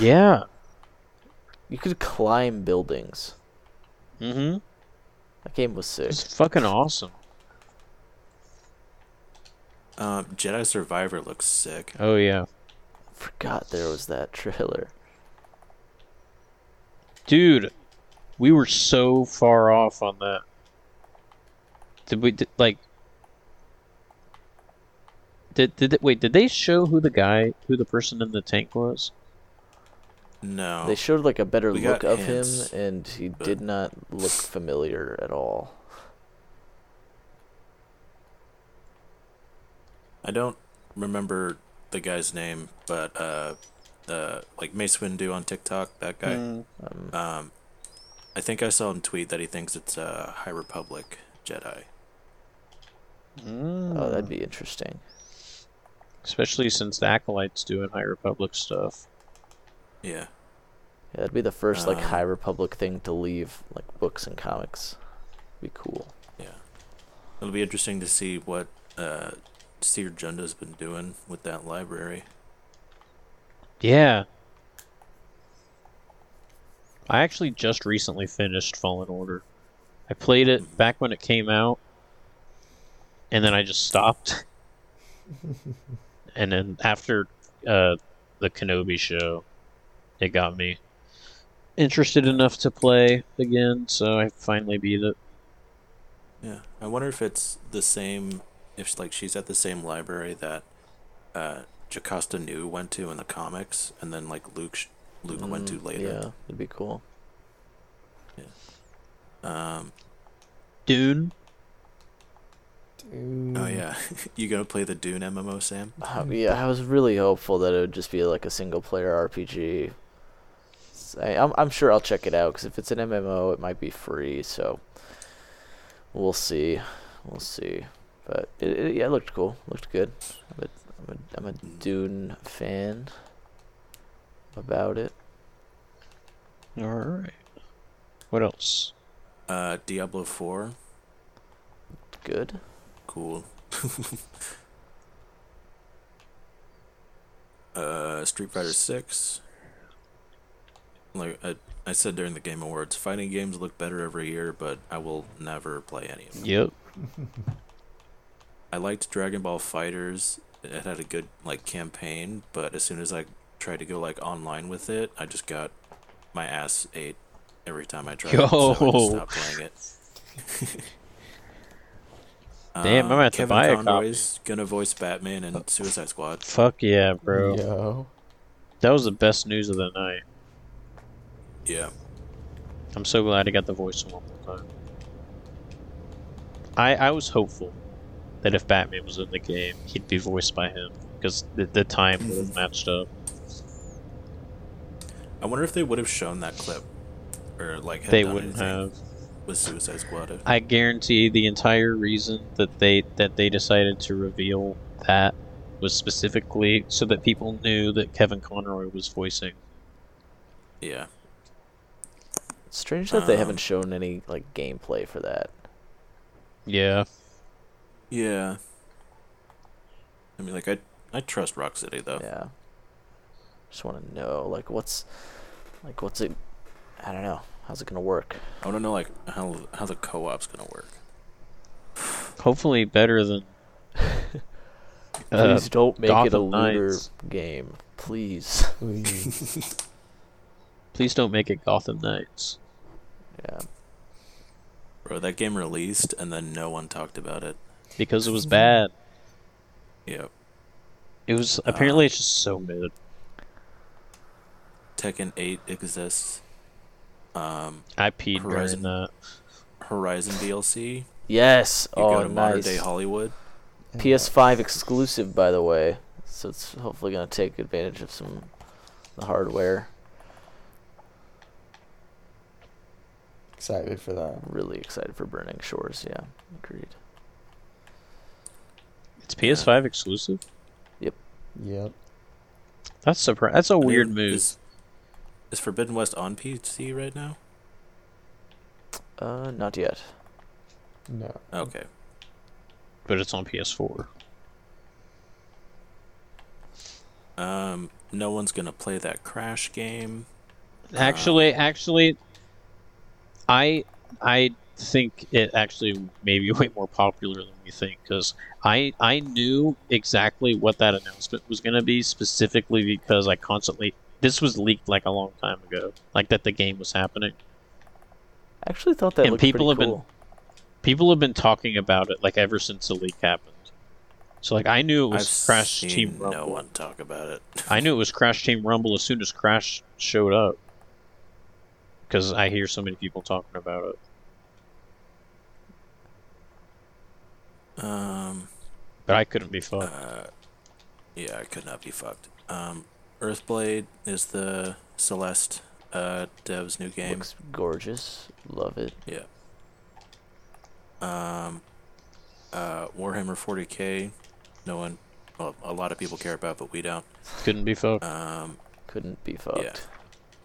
Yeah.
You could climb buildings.
Mm-hmm.
That game was sick.
It's fucking awesome.
um, Jedi Survivor looks sick.
Oh yeah,
Forgot there was that trailer.
dude, we were so far off on that. Did we did, like? Did did they- wait? Did they show who the guy, who the person in the tank was?
No,
They showed like a better
We
look of
hints,
him, and he
but-
did not look familiar at all.
I don't remember the guy's name, but uh, the like Mace Windu on TikTok, that guy.
Um,
Um, I think I saw him tweet that he thinks it's a High Republic Jedi.
Oh, that'd be interesting.
Especially since the acolytes doing High Republic stuff.
Yeah,
Yeah, that'd be the first like
Um,
High Republic thing to leave like books and comics. Be cool.
yeah. It'll be interesting to see what uh, Cere Junda's been doing with that library.
Yeah. I actually just recently finished Fallen Order. I played it back when it came out, and then I just stopped. and then after uh, the Kenobi show, it got me interested enough to play again, so I finally beat it.
Yeah, I wonder if it's the same. If like she's at the same library that uh, Jocasta Nu went to in the comics, and then like Luke sh- Luke went to
Mm,
later.
Yeah, it'd be cool. Yeah.
Um.
Dune.
Dude.
Oh yeah, you gonna play the Dune MMO, Sam?
Uh, yeah, I was really hopeful that it would just be like a single player RPG. S- I, am I'm sure I'll check it out because if it's an MMO, it might be free. So we'll see, we'll see. But it, it yeah, it looked cool, looked good. I'm a, I'm a, I'm a Dune fan about it.
All right. What else?
Uh, Diablo Four,
Good.
cool. uh, Street Fighter Six. Like I, I said during the Game Awards, fighting games look better every year, but I will never play any of them.
Yep.
I liked Dragon Ball FighterZ. It had a good like campaign, but as soon as I tried to go like online with it, I just got my ass ate every time I tried. it, so I
Yo.
stopped playing it.
Damn, I'm gonna have to
Kevin
buy a
Conroy's gonna voice Batman and Suicide Squad.
Fuck yeah, bro.
Yo.
That was the best news of the night.
Yeah,
I'm so glad I got the voice one more time. I I was hopeful that if Batman was in the game, he'd be voiced by him because the, the time would have mm-hmm. matched up.
I wonder if they would have shown that clip, or like had
They
done
wouldn't have.
with Suicide Squad.
I guarantee the entire reason that they that they decided to reveal that was specifically so that people knew that Kevin Conroy was voicing.
Yeah,
It's strange that they
Um,
haven't shown any like gameplay for that.
Yeah.
yeah. I mean, like I I trust Rocksteady though.
Yeah. Just want to know like what's like what's it? I don't know. How's it gonna work?
I want to know like how how the co-op's gonna work.
Hopefully better than uh,
Please don't make it a
Gotham
looter
Knights.
game. Please.
Please.
please don't make it Gotham Knights.
Yeah.
Bro, that game released and then no one talked about it.
Because it was bad.
Yeah.
It was apparently it's just so mid.
Tekken 8 exists. Um,
I peed
Horizon.
during that.
Horizon DLC.
Yes.
You
oh,
go to modern day Hollywood.
PS5 exclusive, by the way. So it's hopefully gonna take advantage of some the hardware.
Excited for that.
Really excited for Burning Shores. Yeah, agreed.
It's PS5 exclusive.
Yep.
That's surpri- That's a
I mean,
weird move.
Is, is Forbidden West on PC right now?
Uh, not yet.
No.
Okay.
but it's on PS4.
Um, no one's gonna play that Crash game.
Actually, actually, I I think it actually may be way more popular than we think because I I knew exactly what that announcement was going to be specifically because I constantly this was leaked like a long time ago, like that the game was happening.
I actually thought that
And
looked
people
pretty
have been- People have been talking about it like ever since the leak happened. So like I knew it was
I've
Crash
seen
Team Rumble.
no one talk about it.
I knew it was Crash Team Rumble as soon as Crash showed up. Because I hear so many people talking about it.
Um,
But I couldn't be fucked.
uh, yeah, I could not be fucked. Um, Earthblade is the Celeste uh dev's new game.
Looks gorgeous. Love it.
Yeah. Um, uh, Warhammer 40k. No one, well, a lot of people care about, but we don't.
couldn't be fucked.
Um,
Couldn't be fucked.
Yeah.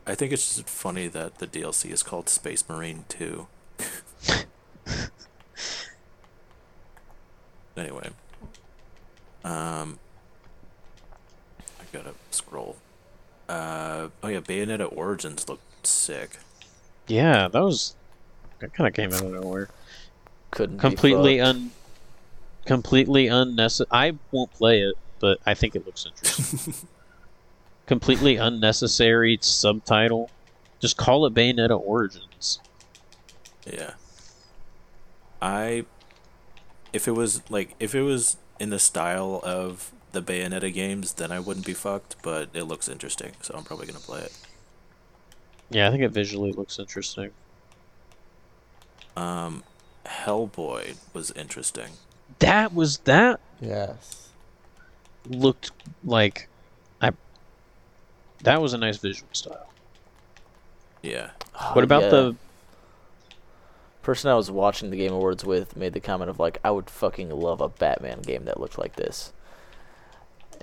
I think it's just funny that the DLC is called Space Marine 2. anyway. Um I gotta scroll. Uh oh yeah, Bayonetta Origins looked sick.
Yeah, that was It kind of came out of nowhere.
Couldn't
Completely
be
un, completely unnecessary. I won't play it, but I think it looks interesting. completely unnecessary subtitle. Just call it Bayonetta Origins.
Yeah. I if it was like if it was in the style of the Bayonetta games, then I wouldn't be fucked, but it looks interesting, so I'm probably gonna play it.
Yeah, I think it visually looks interesting.
Um Hellboy was interesting.
That was that
Yes.
looked like I. That was a nice visual style.
Yeah.
Oh,
What about
yeah.
the?
person I was watching the Game Awards with made the comment of like, I would fucking love a Batman game that looked like this,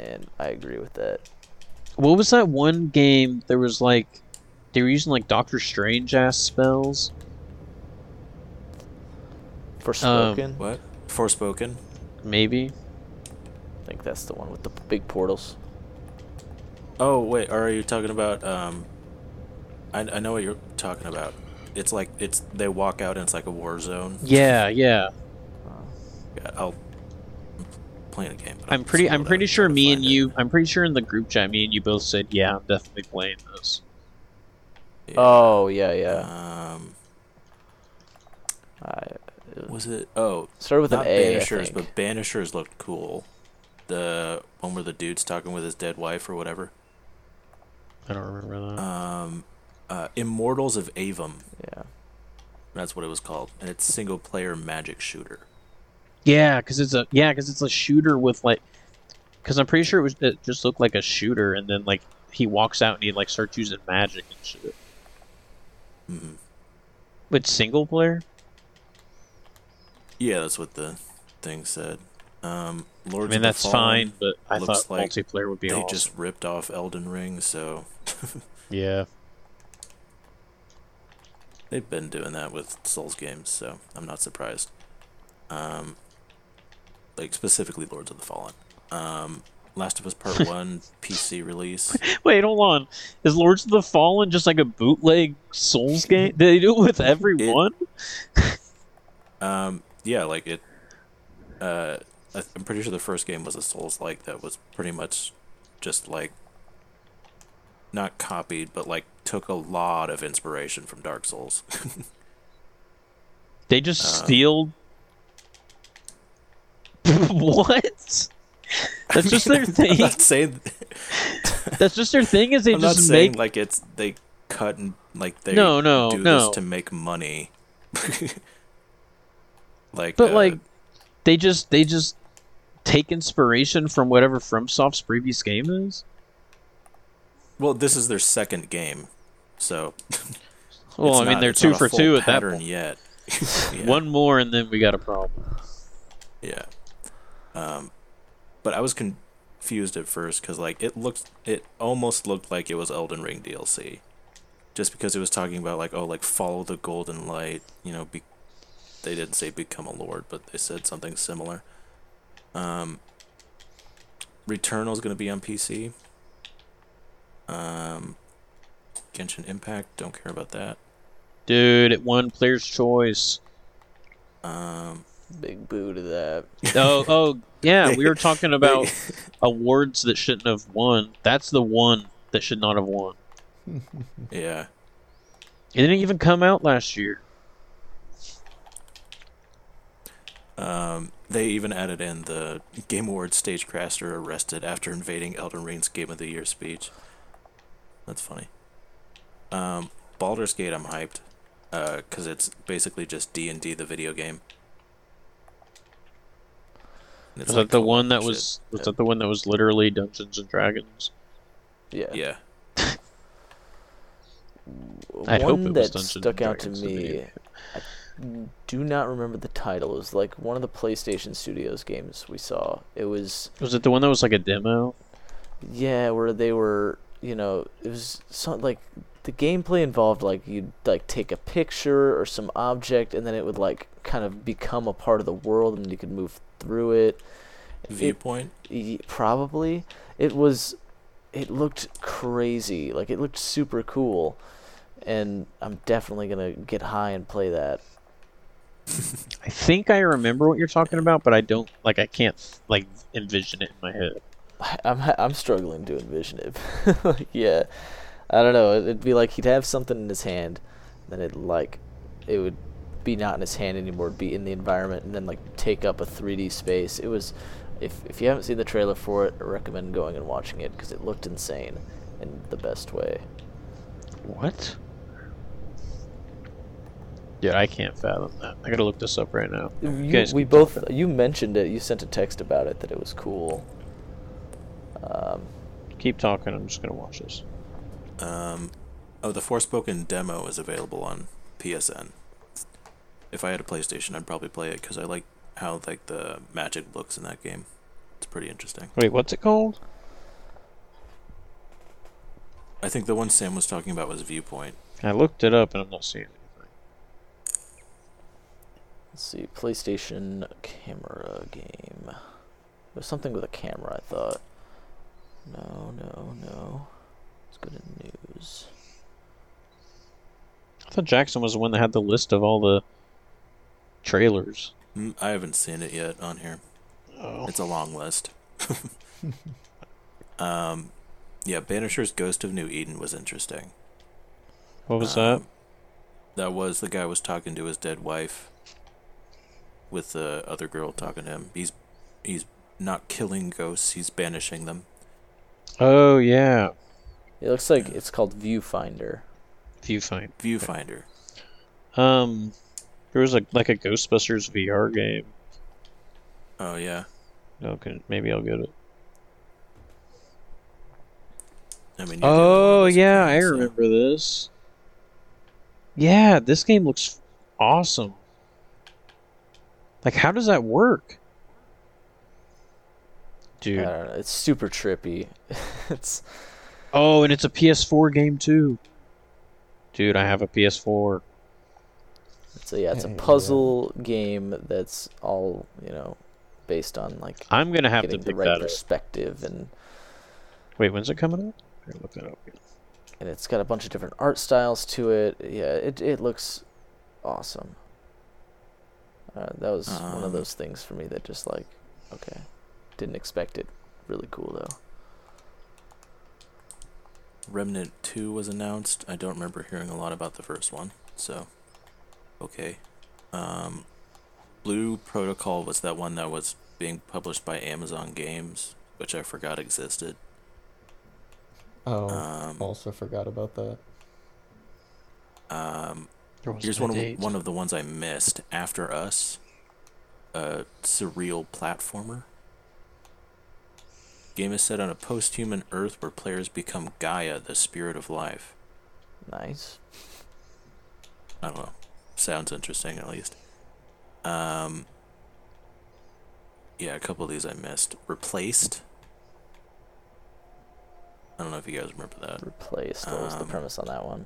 and I agree with that.
What was that one game? There was like, they were using like Doctor Strange ass spells.
Forspoken,
What? Forspoken?
Maybe.
I think that's the one with the big portals.
Oh wait, are you talking about um I I know what you're talking about. It's like it's they walk out and it's like a war zone.
Yeah, yeah.
Yeah, I'll I'm playing a game. But
I'm
I'll
pretty. I'm pretty
and
sure me and
find it.
you. I'm pretty sure in the group chat, me and you both said, "Yeah, I'm definitely playing this."
Yeah.
Oh yeah, yeah.
Um
I,
was it oh
started with
not
an A, I
Banishers,
think.
but Banishers looked cool. The one where the dude's talking with his dead wife or whatever.
I don't remember that.
Um uh Immortals of Aveum.
yeah.
That's what it was called. And it's single player magic shooter.
Yeah, because it's a yeah, because it's a shooter with like, because I'm pretty sure it was it just looked like a shooter, and then like he walks out and he like starts using magic and shit.
Mhm.
But single player?
Yeah, that's what the thing said. Um
I mean,
of
that's
Fallen,
fine, but I
looks
thought
like
multiplayer would be
they
awesome.
just ripped off Elden Ring, so
Yeah.
They've been doing that with Souls games, so I'm not surprised. Um, like specifically Lords of the Fallen. Um, Last of Us Part One PC release.
Wait, hold on. Is Lords of the Fallen just like a bootleg Souls game? Did they do it with everyone?
Um, yeah, like it. Uh, I'm pretty sure the first game was a Souls like that was pretty much just like not copied, but like took a lot of inspiration from Dark Souls.
They just
Uh,
steal. what? That's just their
I'm
thing.
not saying.
That's just their thing. Is they
I'm not
just
saying
make
like it's they cut and like they
No, no,
do
no.
this to make money. like,
But
uh,
like, they just they just take inspiration from whatever FromSoft's previous game is.
well, this is their second game, so
Well, I mean,
not-
they're two for two at that point.
yet. Yeah,
One more, and then we got a problem.
yeah. Um, but I was confused at first because like it looked, it almost looked like it was Elden Ring DLC, just because it was talking about like oh like follow the golden light, you know. Be- they didn't say become a lord, but they said something similar. Um, is gonna be on PC. Um, Genshin Impact, don't care about that.
Dude, it won Player's Choice.
Um,
Big boo to that.
Oh, oh, yeah. We were talking about awards that shouldn't have won. That's the one that should not have won.
yeah.
It didn't even come out last year.
Um, they even added in the Game Awards stagecraster arrested after invading Elden Ring's Game of the Year speech. That's funny. Um, Baldur's Gate, I'm hyped, because it's basically just D and D, the video game. And it's
Was
like
that the one that was?
shit.
Was that the one that was literally Dungeons and Dragons?
Yeah.
Yeah.
I'd
one
hope it
that
Dungeons
stuck out to
Dragons, the video
me. I do not remember the title. It was like one of the PlayStation Studios games we saw. It was
Was it the one that was like a demo?
yeah, where they were, you know, it was some like the gameplay involved like you'd like take a picture or some object and then it would like kind of become a part of the world and you could move through it. It-
Viewpoint.
Y- Probably. It was. It looked crazy. Like it looked super cool, and I'm definitely gonna get high and play that.
I think I remember what you're talking about, but I don't like. I can't like envision it in my head.
I'm I'm struggling to envision it. like, yeah, I don't know. It'd be like he'd have something in his hand, and then it like it would be not in his hand anymore. It'd be in the environment, and then like take up a 3D space. It was. If if you haven't seen the trailer for it, I recommend going and watching it because it looked insane in the best way.
What? Yeah, I can't fathom that. I gotta look this up right now.
You, we both
talking.
you mentioned it. You sent a text about it that it was cool. Um,
Keep talking. I'm just gonna watch this.
Um, oh, the Forspoken demo is available on PSN. If I had a PlayStation, I'd probably play it because I like how like the magic looks in that game. It's pretty interesting.
Wait, what's it called?
I think the one Sam was talking about was Viewpoint.
I looked it up and I'm not seeing anything.
let's see, PlayStation camera game. There's something with a camera. I thought. No, no, no. Let's go to news.
I thought Jackson was the one that had the list of all the trailers.
Mm, I haven't seen it yet on here.
Oh,
It's a long list. um, yeah, Banisher's Ghost of New Eden was interesting.
what was
Um, That was the guy was talking to his dead wife. With the other girl talking to him. He's he's not killing ghosts. He's banishing them.
Oh yeah,
It looks like it's called Viewfinder.
Viewfind.
Viewfinder.
Um, there was a like a Ghostbusters VR game.
Oh yeah.
Okay, maybe I'll get it.
I mean. you did one
Oh yeah, I
games, so-
remember this. Yeah, this game looks awesome. Like, how does that work,
I
dude?
don't know. It's super trippy. it's
Oh, and it's a PS4 game too. Dude, I have a PS4.
So yeah, it's a
Hey, yeah.
puzzle game that's all you know, based on like
I'm gonna have to
getting the
pick
right
that up.
perspective and
Wait, when's it coming out? Here, look that up.
and it's got a bunch of different art styles to it. Yeah, it it looks awesome. Uh, that was one of
Um,
those things for me that just like, okay, didn't expect it. Really cool though.
Remnant 2 was announced. I don't remember hearing a lot about the first one, so okay. Um, Blue Protocol was that one that was being published by Amazon Games, which I forgot existed.
Oh,
Um,
also forgot about that.
um, here's
my
one of one of the ones I missed. After Us, a surreal platformer. Game is set on a post-human Earth where players become Gaia, the spirit of life.
Nice.
I don't know. Sounds interesting at least. Um Yeah, a couple of these I missed. Replaced. I don't know if you guys remember that.
Replaced. What was the
Um,
premise on that one?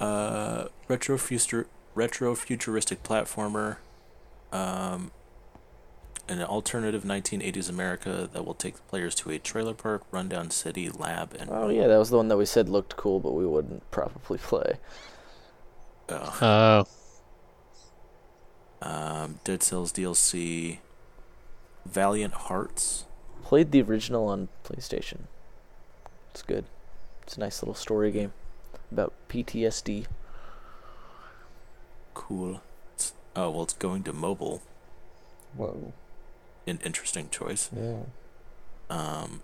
Uh retro future retro futuristic platformer. Um an alternative 1980s America that will take the players to a trailer park, rundown city, lab, and
Oh yeah, that was the one that we said looked cool, but we wouldn't probably play.
Oh.
Oh,
Um, Dead Cells DLC, Valiant Hearts.
Played the original on PlayStation. It's good. It's a nice little story game about PTSD.
Cool. It's, oh well, it's going to mobile.
Whoa.
An interesting choice.
Yeah.
Um,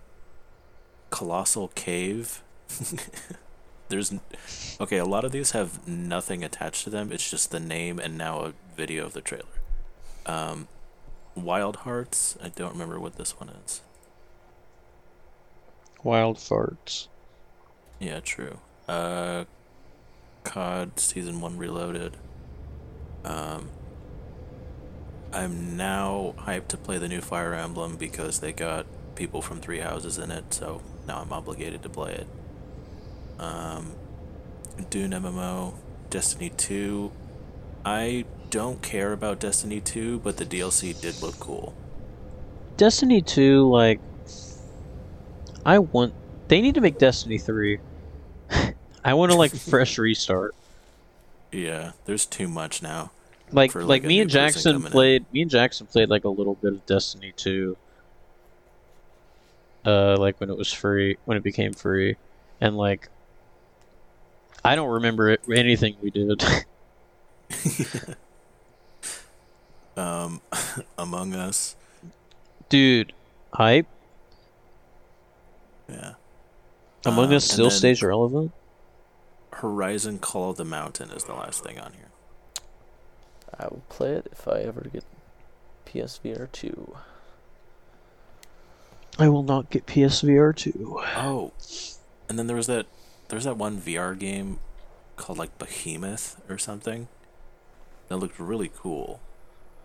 Colossal Cave. There's, okay, a lot of these have nothing attached to them. It's just the name and now a video of the trailer. Um, Wild Hearts. I don't remember what this one is.
Wild Farts.
Yeah, true. Uh, COD Season 1 Reloaded. Um, I'm now hyped to play the new Fire Emblem because they got people from Three Houses in it, so now I'm obligated to play it. Um, Dune MMO, Destiny 2. I don't care about Destiny 2, but the DLC did look cool.
Destiny 2, like, I want. They need to make Destiny 3. I I want to like fresh restart.
Yeah, there's too much now.
Like like,
like,
me and Jackson
coming in.
played. Me and Jackson played like a little bit of Destiny 2. Uh, like when it was free, when it became free, and like, I don't remember it, anything we did.
Um, Among Us.
Dude, hype.
Yeah.
Among
Um,
Us still stays relevant.
Horizon Call of the Mountain is the last thing on here.
I will play it if I ever get PSVR two.
I will not get PSVR 2.
Oh, and then there was that there's that one VR game called like Behemoth or something that looked really cool,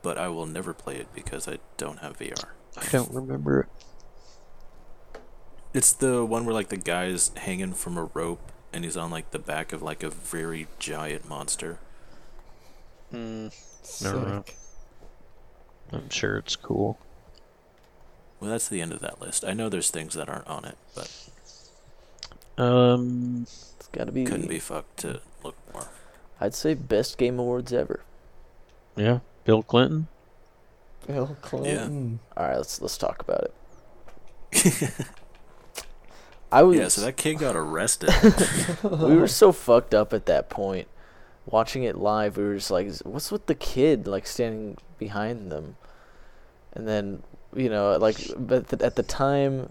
but I will never play it because I don't have VR.
I don't remember it.
It's the one where like the guy's hanging from a rope and he's on like the back of like a very giant monster.
Mm,
Sick.
I'm sure it's cool.
Well, that's the end of that list. I know there's things that aren't on it, but
Um,
It's got to be.
couldn't be fucked to look more.
I'd say best game awards ever.
yeah, Bill Clinton.
Bill Clinton. Yeah.
All right, let's let's talk about it. I was
Yeah, so that kid got arrested.
we were so fucked up at that point. Watching it live, we were just like, "What's with the kid like standing behind them?" And then, you know, like, but th- at the time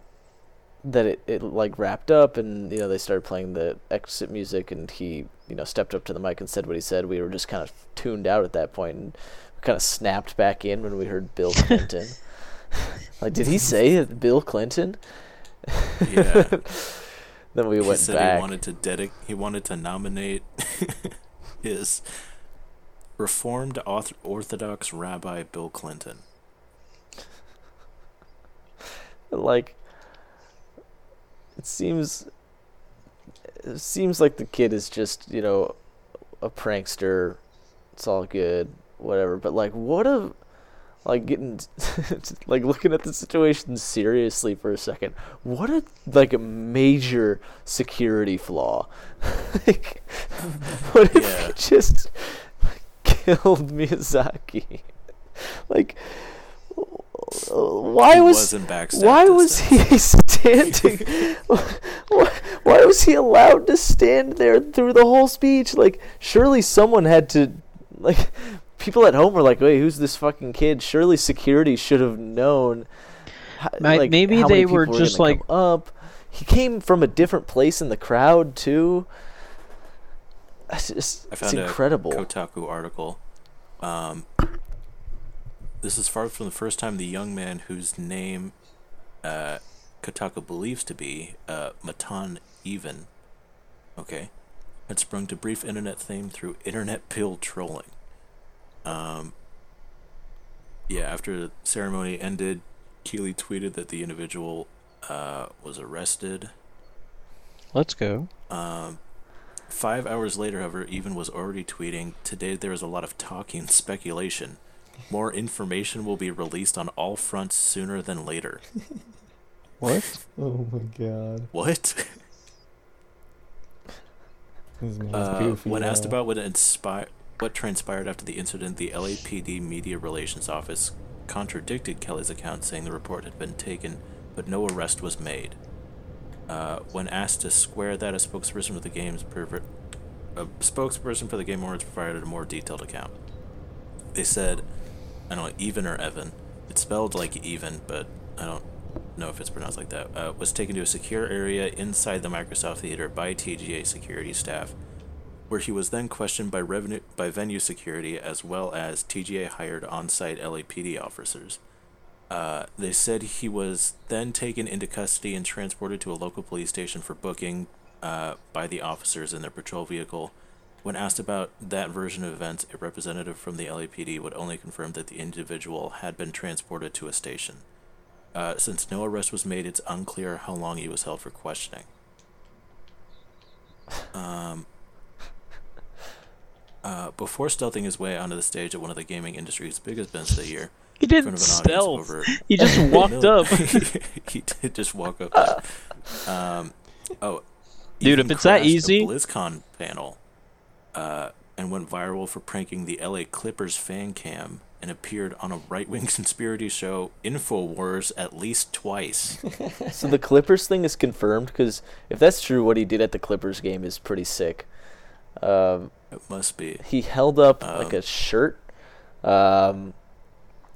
that it, it like wrapped up, and you know they started playing the exit music, and he you know stepped up to the mic and said what he said. We were just kind of tuned out at that point, and kind of snapped back in when we heard Bill Clinton. like, did he say it, Bill Clinton?
yeah.
Then we
he
went
said
back.
he wanted to dedic- he wanted to nominate his reformed orthodox rabbi Bill Clinton.
like it seems it seems like the kid is just you know a prankster it's all good whatever but like what a like getting like looking at the situation seriously for a second what a like a major security flaw like what if
Yeah.
he just killed Miyazaki like why
he
was why was he standing? why, why was he allowed to stand there through the whole speech? Like, surely someone had to, like, people at home were like, "Wait, who's this fucking kid?" Surely security should have known. ho- like,
maybe
how many
they were just
gonna
like-
come up. He came from a different place in the crowd too. It's just,
I
it's incredible.
a Kotaku article. Um, this is far from the first time the young man whose name uh, Kotaku believes to be uh, Matan Even, okay, had sprung to brief internet fame through internet pill trolling. Um, yeah, after the ceremony ended, Keighley tweeted that the individual uh, was arrested.
Let's go.
Um, five hours later, however, Even was already tweeting, Today there is a lot of talking and speculation. More information will be released on all fronts sooner than later.
What?
Oh my god.
What? Uh, when asked about what inspire what transpired after the incident, the LAPD Media Relations Office contradicted Keighley's account, saying the report had been taken, but no arrest was made. Uh, when asked to square that, a spokesperson for the game's pervert, a spokesperson for the Game Awards provided a more detailed account. They said, I don't know, even or Evan. It's spelled like even, but I don't know if it's pronounced like that. Uh, was taken to a secure area inside the Microsoft Theater by TGA security staff, where he was then questioned by revenue by venue security as well as TGA hired on-site LAPD officers. Uh, they said he was then taken into custody and transported to a local police station for booking uh, by the officers in their patrol vehicle. When asked about that version of events, a representative from the LAPD would only confirm that the individual had been transported to a station. Uh, since no arrest was made, it's unclear how long he was held for questioning. Um, uh, before stealthing his way onto the stage at one of the gaming industry's biggest events of the year,
He didn't
front of an
stealth.
over
He just walked up.
he did just walk up. there. Um, oh,
Dude, if it's that
crashed a
easy-
BlizzCon panel, uh, and went viral for pranking the LA Clippers fan cam and appeared on a right-wing conspiracy show, Infowars, at least twice.
So the Clippers thing is confirmed because if that's true, what he did at the Clippers game is pretty sick. Um,
it must be.
he held up like
Um,
a shirt, um,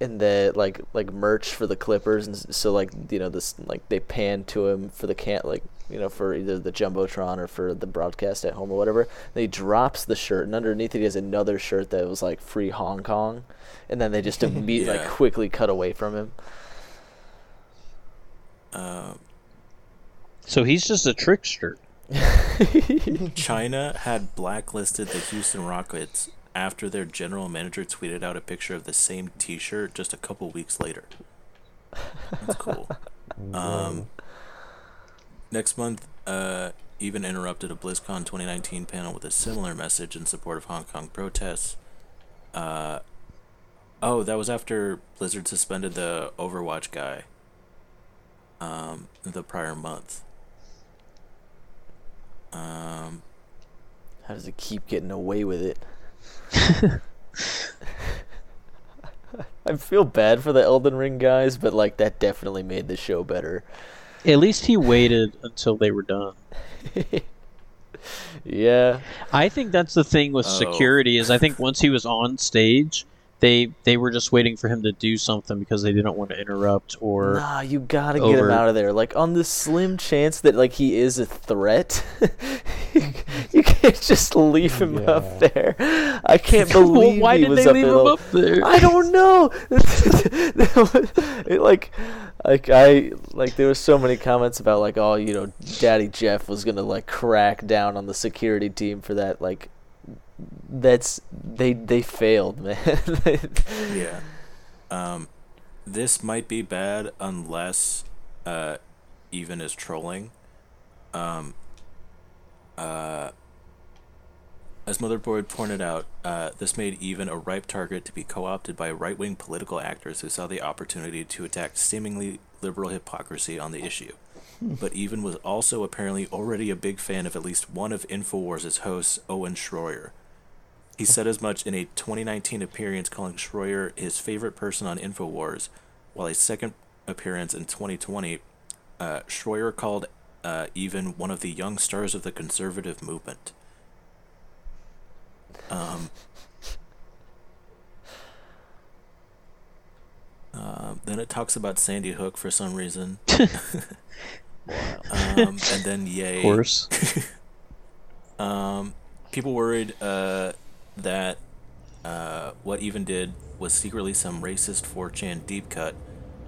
and the like like merch for the Clippers, and so like you know this like they panned to him for the can like you know for either the jumbotron or for the broadcast at home or whatever. Then he drops the shirt, and underneath it he has another shirt that was like free Hong Kong, and then they just immediately like quickly cut away from him.
Uh,
So he's just a trickster.
China had blacklisted the Houston Rockets after their general manager tweeted out a picture of the same T-shirt just a couple weeks later. That's cool. Um, next month, uh, Even interrupted a BlizzCon 2019 panel with a similar message in support of Hong Kong protests. Uh, oh, that was after Blizzard suspended the Overwatch guy. Um, the prior month. Um,
How does it keep getting away with it? I feel bad for the Elden Ring guys, but like that definitely made the show better.
At least he waited until they were done.
Yeah.
I think that's the thing with
Oh.
security is I think once he was on stage, they they were just waiting for him to do something because they didn't want to interrupt or
Nah, you gotta get him out of there. Like on the slim chance that like he is a threat, you can't just leave him up there. I can't
Well,
believe
why
he
did
was
they
up
leave
there.
him
the-
up there?
I don't know. it, like, like I like there was so many comments about like, oh, you know, Daddy Geoff was gonna like crack down on the security team for that. Like, that's they they failed, man.
yeah. Um, this might be bad unless uh, Even is trolling. Um, uh, as Motherboard pointed out, uh, this made Even a ripe target to be co-opted by right-wing political actors who saw the opportunity to attack seemingly liberal hypocrisy on the issue. But Even was also apparently already a big fan of at least one of Infowars' hosts, Owen Shroyer. He said as much in a 2019 appearance calling Shroyer his favorite person on Infowars, while a second appearance in 2020, uh, Shroyer called uh, Even one of the young stars of the conservative movement. Um, uh, then it talks about Sandy Hook for some reason. um, and then yay.
of course.
Um, people worried uh, that uh, what Even did was secretly some racist 4chan deep cut,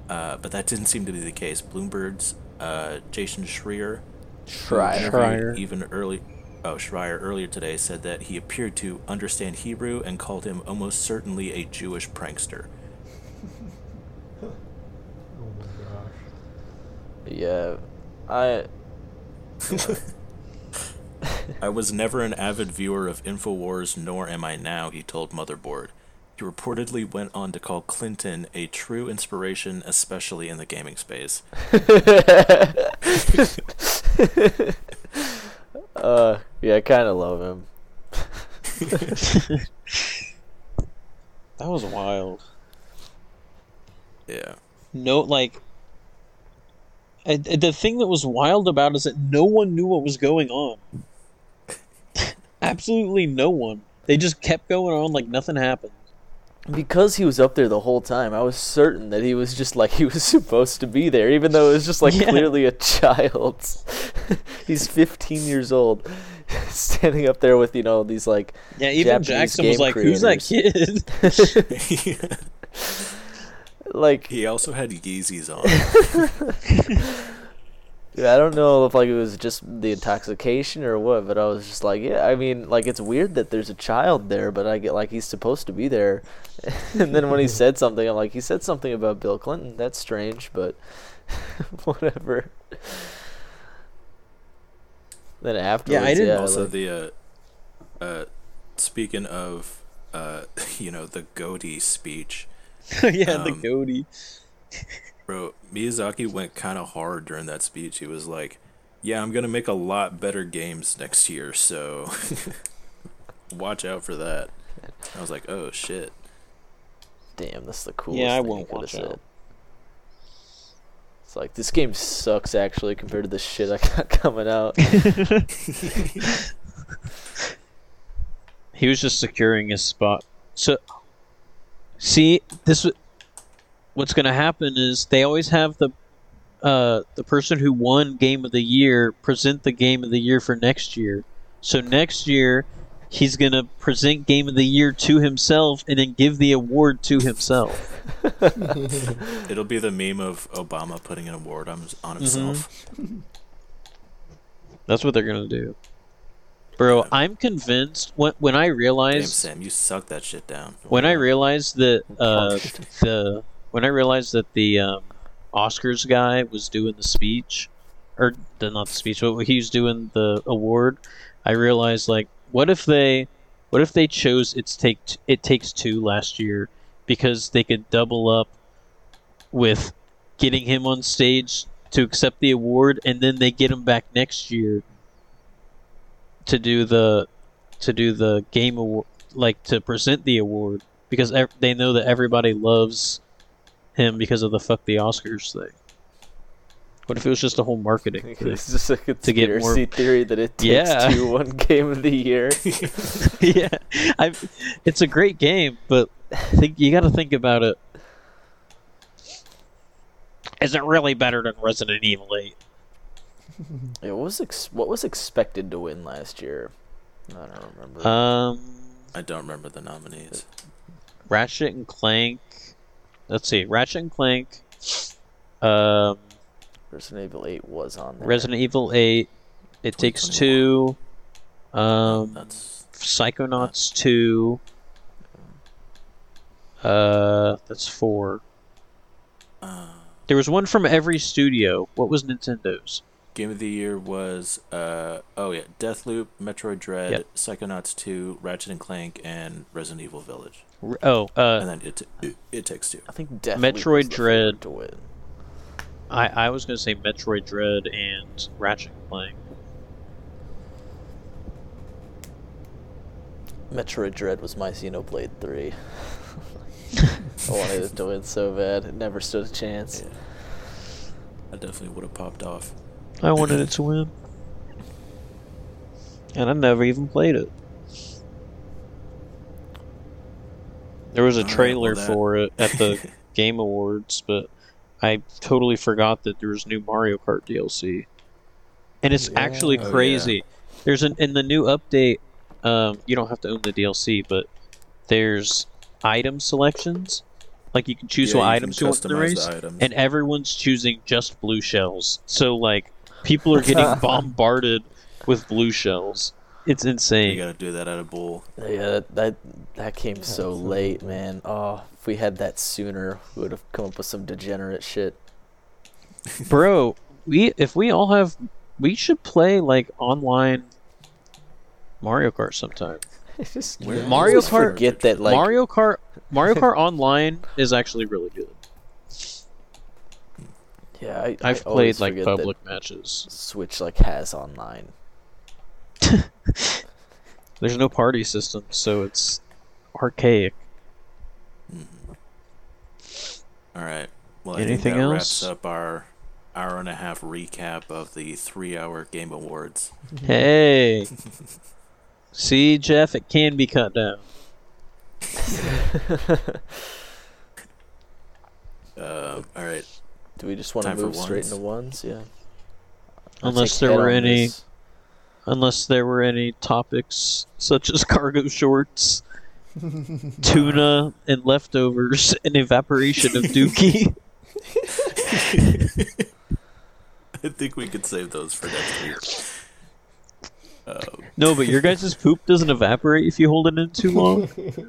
uh, but that didn't seem to be the case. Bloomberg's uh, Jason Schreier, who
Schreier.
Schreier.
even early, oh Schreier earlier today said that he appeared to understand Hebrew and called him almost certainly a Jewish prankster.
Oh my gosh.
Yeah, I
I was never an avid viewer of InfoWars, nor am I now, he told Motherboard. He reportedly went on to call Clinton a true inspiration, especially in the gaming space.
uh yeah, I kind of love him.
That was wild.
Yeah.
No, like the thing that was wild about is that no one knew what was going on. Absolutely no one. They just kept going on like nothing happened.
Because he was up there the whole time, I was certain that he was just like he was supposed to be there, even though it was just like
Yeah.
clearly a child. He's 15 years old, standing up there with you know these like
Yeah, even
Japanese
Jackson was
game
like, "Who's that kid?"
like
he also had Yeezys on.
Yeah, I don't know if like it was just the intoxication or what, but I was just like, yeah, I mean, like it's weird that there's a child there, but I get like he's supposed to be there. and then when he said something, I'm like, he said something about Bill Clinton. That's strange, but whatever. Then afterwards, yeah, I
didn't-
also
like-
the uh, uh, speaking of uh, you know the Goaty speech,
yeah, the
Um,
goatee.
Bro. Miyazaki went kind of hard during that speech. He was like, Yeah, I'm gonna make a lot better games next year, so watch out for that. I was like, oh shit.
Damn, that's the coolest.
Yeah, I
thing you
won't
coulda
watch
said.
out.
It's like this game sucks actually compared to the shit I got coming out.
He was just securing his spot. So, see, this w- what's going to happen is they always have the uh, the person who won game of the year present the game of the year for next year. So next year, he's going to present game of the year to himself and then give the award to himself.
It'll be the meme of Obama putting an award on, on himself.
That's what they're going to do. Bro, I'm convinced when when I realized Damn,
Sam, you suck that shit down.
when I realized that uh, the when I realized that the um, Oscars guy was doing the speech, or the, not the speech, but he was doing the award, I realized like, what if they, what if they chose it's take it takes two last year because they could double up with getting him on stage to accept the award, and then they get him back next year to do the to do the game award like to present the award because ev- they know that everybody loves him because of the fuck the Oscars thing. What if it was just a whole marketing thing?
it's just a
To get more-
conspiracy theory that it takes
Yeah.
two one game of the year.
yeah, I. It's a great game, but think you got to think about it. Is it really better than Resident Evil Eight?
Yeah, what was ex- what was expected to win last year? I don't remember.
Um,
I don't remember the nominees.
Ratchet and Clank. Let's see, Ratchet and Clank. Um,
Resident Evil 8 was on there.
Resident Evil Eight. It Takes Two. Um,
That's
Psychonauts 2. Uh, that's four.
uh,
There was one from every studio. What was Nintendo's?
Game of the year was uh oh yeah, Deathloop, Metroid Dread,
Yep.
Psychonauts 2, Ratchet and Clank, and Resident Evil Village.
R- Oh, uh,
and then it it, it takes two.
I think Deathloop
Metroid
was
Dread.
to win.
I, I was gonna say Metroid Dread and Ratchet and Clank.
Metroid Dread was my Xenoblade 3. I wanted it to win so bad. It never stood a chance.
Yeah. I definitely would have popped off.
I wanted it to win, and I never even played it. There was a trailer for it at the Game Awards, but I totally forgot that there was new Mario Kart DLC, and it's
Yeah.
actually
Oh, yeah.
crazy. There's an in the new update. Um, you don't have to own the DLC, but there's item selections. Like you can choose
Yeah,
what
you
items you want the race, and everyone's choosing just blue shells. So like people are getting bombarded with blue shells. It's insane.
you gotta do that at a bowl.
Yeah, that that, that came so late,
cool.
man. Oh, if we had that sooner, we would have come up with some degenerate shit.
Bro, we if we all have we should play like online Mario Kart sometime.
just
Mario
just
Kart-
Forget that, like
Mario Kart Mario Kart online is actually really good.
Yeah, I,
I've
I
played like
forget
public matches.
Switch like has online.
There's no party system, so it's archaic.
All right. Well, I
Anything
think that
else?
wraps up our hour and a half recap of the three-hour Game Awards.
Hey. See, Geoff, it can be cut down.
Uh, all right.
Do we just want to move straight into ones? Yeah. I'll
Unless there were any
this.
unless there were any topics such as cargo shorts, tuna and leftovers, and evaporation of dookie.
I think we could save those for next week.
No, but your guys' poop doesn't evaporate if you hold it in too long.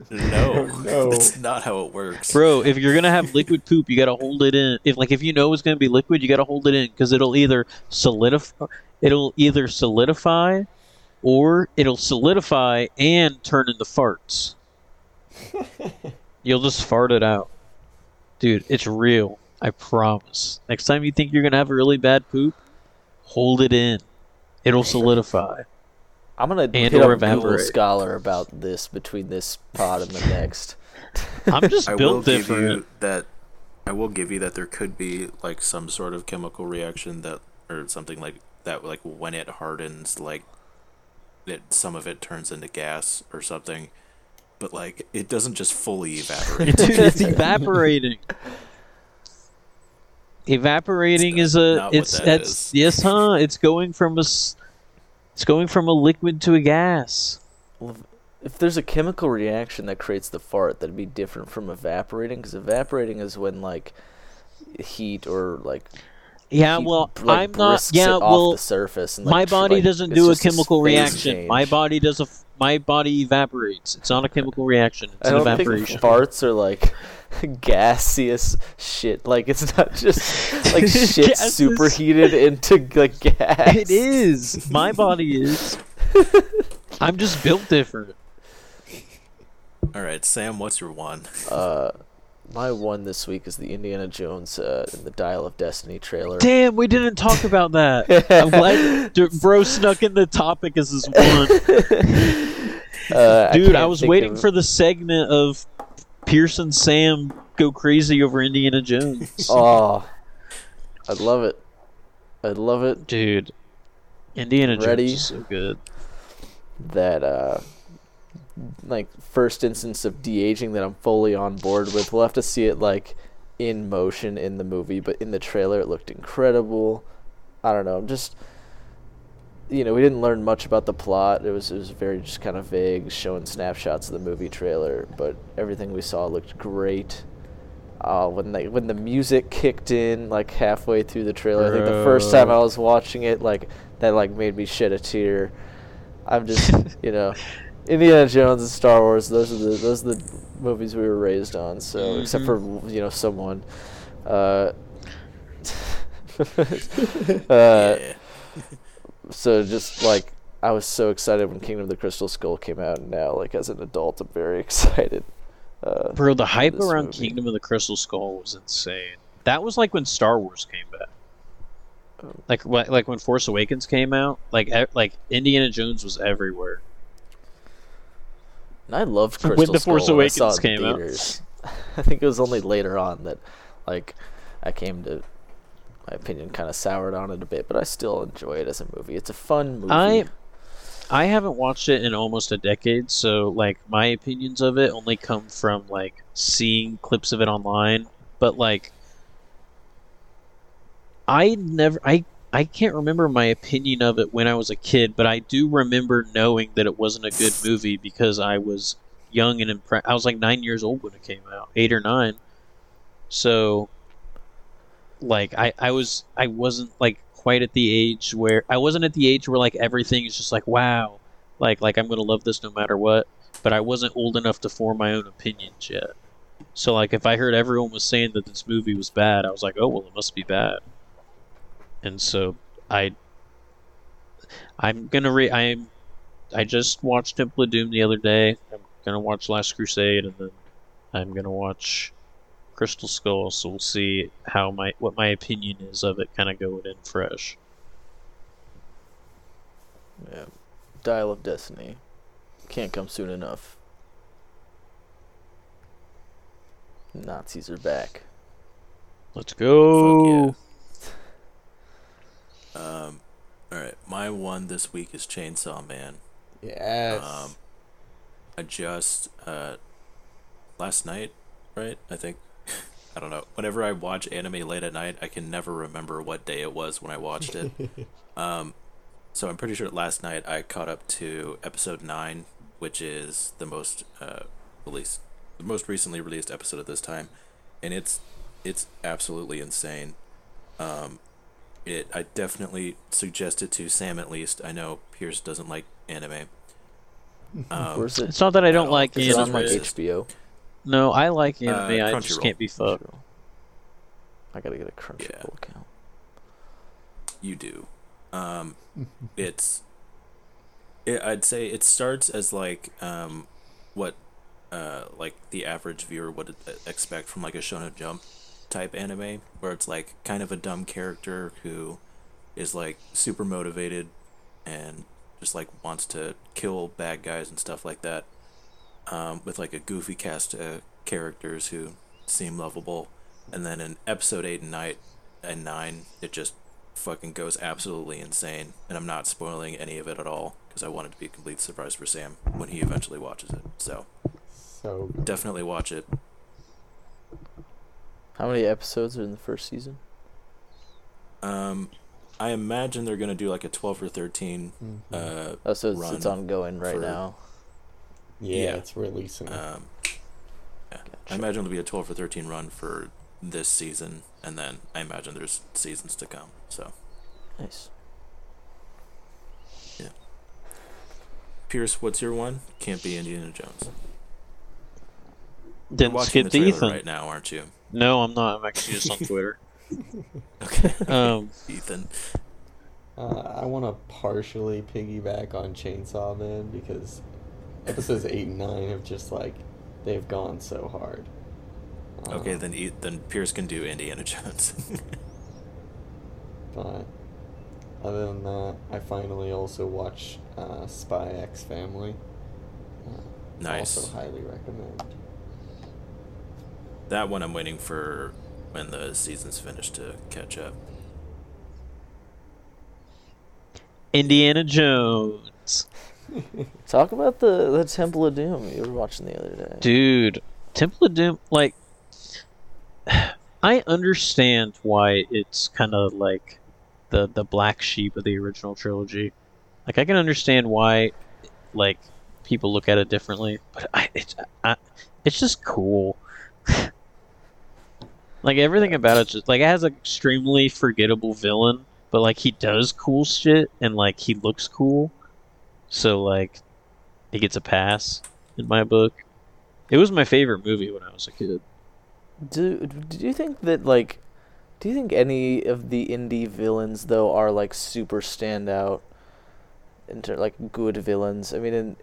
no,
No.
that's not how it works.
Bro, if you're gonna have liquid poop, you gotta hold it in. If like if you know it's gonna be liquid, you gotta hold it in because it'll either solidify, it'll either solidify, or it'll solidify and turn into farts. You'll just fart it out, dude. It's real. I promise. Next time you think you're gonna have a really bad poop, hold it in. It'll solidify.
I'm gonna
And
hit
or
up Google
evaporate.
Scholar about this between this pod and the next.
I'm just
I will
built
give
different.
you that. I will give you that there could be like some sort of chemical reaction that, or something like that, like when it hardens, like it some of it turns into gas or something. But like it doesn't just fully evaporate.
Dude, it's evaporating. Evaporating is a it's that's
is.
yes, huh? It's going from a s- it's going from a liquid to a gas.
Well, if- there's a chemical reaction that creates the fart, that'd be different from evaporating. Because evaporating is when like heat or like
Yeah,
heat,
well,
like,
I'm not. Yeah, well,
the surface. And, like,
my body
like,
doesn't do a chemical
phase
reaction. My body does a. My body evaporates. It's not a chemical reaction. It's
I
an
don't think
evaporation.
farts are like gaseous shit. Like it's not just like shit
Gases.
superheated into like gas.
It is. My body is. I'm just built different.
All right, Sam, what's your one?
Uh, my one this week is the Indiana Jones uh, and the Dial of Destiny trailer.
Damn, we didn't talk about that. I'm glad d- bro snuck in the topic as his one.
Uh,
Dude, I,
can't
was waiting
of-
for the segment of Pierce and Sam go crazy over Indiana Jones.
Oh, I'd love it. I'd love it.
Dude, Indiana
Ready?
Jones is so good.
that uh like first instance of de-aging that I'm fully on board with. We'll have to see it like in motion in the movie, but in the trailer it looked incredible. I don't know. I'm just you know, we didn't learn much about the plot. It was it was very just kind of vague, showing snapshots of the movie trailer, but everything we saw looked great. Uh, when they when the music kicked in like halfway through the trailer, I think the first time I was watching it, like that like made me shed a tear. I'm just you know, Indiana Jones and Star Wars. Those are the those are the movies we were raised on. So except for you know someone, uh, uh,
yeah.
So just like I was so excited when Kingdom of the Crystal Skull came out, and now like as an adult, I'm very excited. Uh,
Bro, the hype around
movie.
Kingdom of the Crystal Skull was insane. That was like when Star Wars came back.
Oh.
Like like when Force Awakens came out, like like Indiana Jones was everywhere.
and I loved
When
Crystal
The Force
Skull when saw
Awakens came out.
I think it was only later on that like I came to my opinion kind of soured on it a bit, but I still enjoy it as a movie. It's a fun movie.
I I haven't watched it in almost a decade, so like my opinions of it only come from like seeing clips of it online. But like, I never, I I can't remember my opinion of it when I was a kid, but I do remember knowing that it wasn't a good movie because I was young and impressed. I was like nine years old when it came out, eight or nine. So, like, I I was I wasn't like quite at the age where I wasn't at the age where like everything is just like wow, like like I'm gonna love this no matter what. But I wasn't old enough to form my own opinions yet. So like if I heard everyone was saying that this movie was bad, I was like, oh well, it must be bad. And so I I'm gonna re I'm I just watched Temple of Doom the other day. I'm gonna watch Last Crusade and then I'm gonna watch Crystal Skull, so we'll see how my what my opinion is of it kind of going in fresh.
yeah. Dial of Destiny can't come soon enough. Nazis are back.
Let's go.
Fuck Um, all right, my one this week is Chainsaw Man.
Yes.
Um, I just uh, last night, right? I think I don't know. Whenever I watch anime late at night, I can never remember what day it was when I watched it. um, so I'm pretty sure last night I caught up to episode nine, which is the most uh, released, the most recently released episode at this time, and it's it's absolutely insane. Um, it I definitely suggest it to Sam at least. I know Pierce doesn't like anime. Um,
it?
It's not that I don't
No,
like
Is
it's
anime.
on like. HBO?
No, I like anime.
Uh,
I just
Crunchyroll.
can't be fucked.
I gotta get a Crunchyroll account.
you do. Um, it's. It, I'd say it starts as like um, what, uh, like the average viewer would uh, expect from like a Shonen Jump type anime, where it's like kind of a dumb character who is like super motivated and just like wants to kill bad guys and stuff like that. Um, with like a goofy cast of characters who seem lovable, and then in episode eight and nine, and nine, it just fucking goes absolutely insane. And I'm not spoiling any of it at all because I want it to be a complete surprise for Sam when he eventually watches it. So
So good.
definitely watch it.
How many episodes are in the first season?
Um, I imagine they're gonna do like a 12 or 13.
Mhm.
Uh,
Oh, so it's, it's ongoing right
for-
now.
Yeah,
yeah.
it's releasing.
um, yeah. I imagine it'll be a 12 for 13 run for this season, and then I imagine there's seasons to come. So,
Nice. Yeah.
Pierce, what's your one? Can't be Indiana Jones.
Didn't
watching
skip
the trailer
Ethan.
right now, aren't you?
No, I'm not. I'm actually just on Twitter.
Okay.
Um,
Ethan.
Uh, I want to partially piggyback on Chainsaw Man because episodes eight and nine have just like they've gone so hard.
Okay,
Um,
then E- then Pierce can do Indiana Jones.
But other than that, I finally also watch uh, Spy X Family. Uh,
nice.
Also highly recommend.
That one I'm waiting for when the season's finished to catch up.
Indiana Jones.
Talk about the, the Temple of Doom you were watching the other day.
Dude, Temple of Doom, like, I understand why it's kind of like the the black sheep of the original trilogy. Like, I can understand why, like, people look at it differently, but I it's I, it's just cool. like everything about it, just like it has an extremely forgettable villain, but like he does cool shit and like he looks cool, so like he gets a pass in my book. It was my favorite movie when I was a kid.
Do do you think that like do you think any of the indie villains though are like super standout into like good villains? I mean in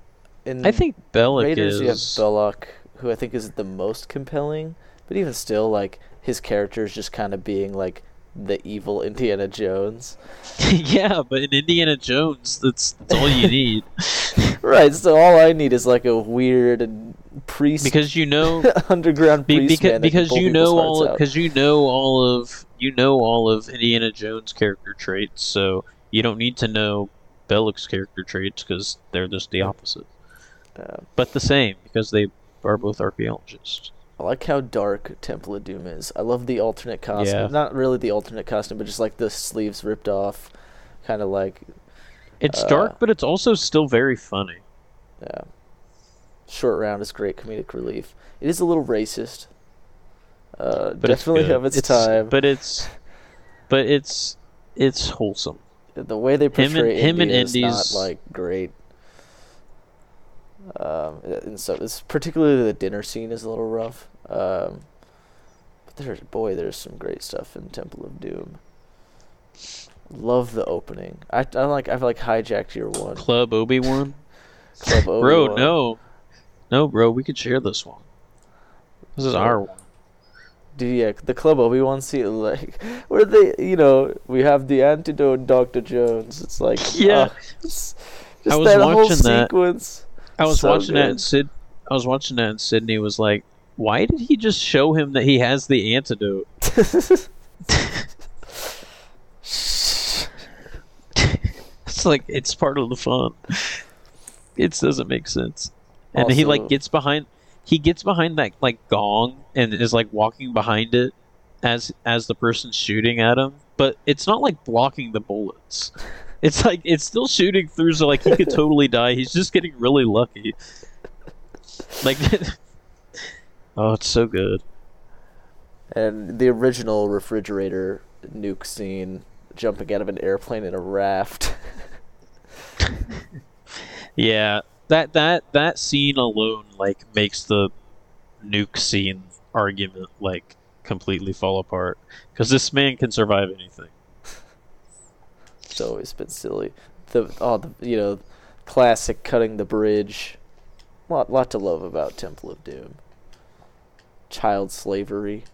in
I think Bellic
Raiders you have
is.
Belloc, who I think is the most compelling, but even still like his character is just kind of being like the evil Indiana Jones.
yeah, but in Indiana Jones, that's that's all you need
right, so all I need is like a weird priest
because you know
underground
Be-
priest
because you know all because you know all of you know all of Indiana Jones' character traits, so you don't need to know Belloc's character traits because they're just the opposite,
Yeah.
but the same because they are both archaeologists.
I like how dark Temple of Doom is. I love the alternate costume.
Yeah.
Not really the alternate costume, but just like the sleeves ripped off, kind of like
It's
Uh,
dark, but it's also still very funny.
yeah. Short Round is great comedic relief. It is a little racist. Uh,
But it's
definitely
good.
of its, time.
But it's but it's it's wholesome.
the way they
Him and-
portray
him and
India is
Indy's-
not like great. Um, and so it's particularly the dinner scene is a little rough. Um, but there's boy, there's some great stuff in Temple of Doom. Love the opening. I I like I've like hijacked your one.
Club Obi Wan.
Club
Bro,
Obi-Wan.
no, no, bro, we could share this one. This is our one.
Dude, yeah, the Club Obi Wan scene, like where they, you know, we have the antidote, Doctor Jones. It's like
Yeah.
ah, it's
I was
that whole
watching that.
Sequence.
I was
So
watching that, and Sid. I was watching that, and Sydney was like, "Why did he just show him that he has the antidote?" It's like it's part of the fun. It doesn't make sense. And he like gets behind. He gets behind that like gong and is like walking behind it as as the person's shooting at him. But it's not like blocking the bullets. It's like it's still shooting through, so like he could totally die. He's just getting really lucky. Like, oh, it's so good.
And the original refrigerator nuke scene, jumping out of an airplane in a raft.
Yeah, that that that scene alone like makes the nuke scene argument like completely fall apart because this man can survive anything.
It's always been silly. The oh, the you know, classic cutting the bridge. Lot lot to love about Temple of Doom. Child slavery.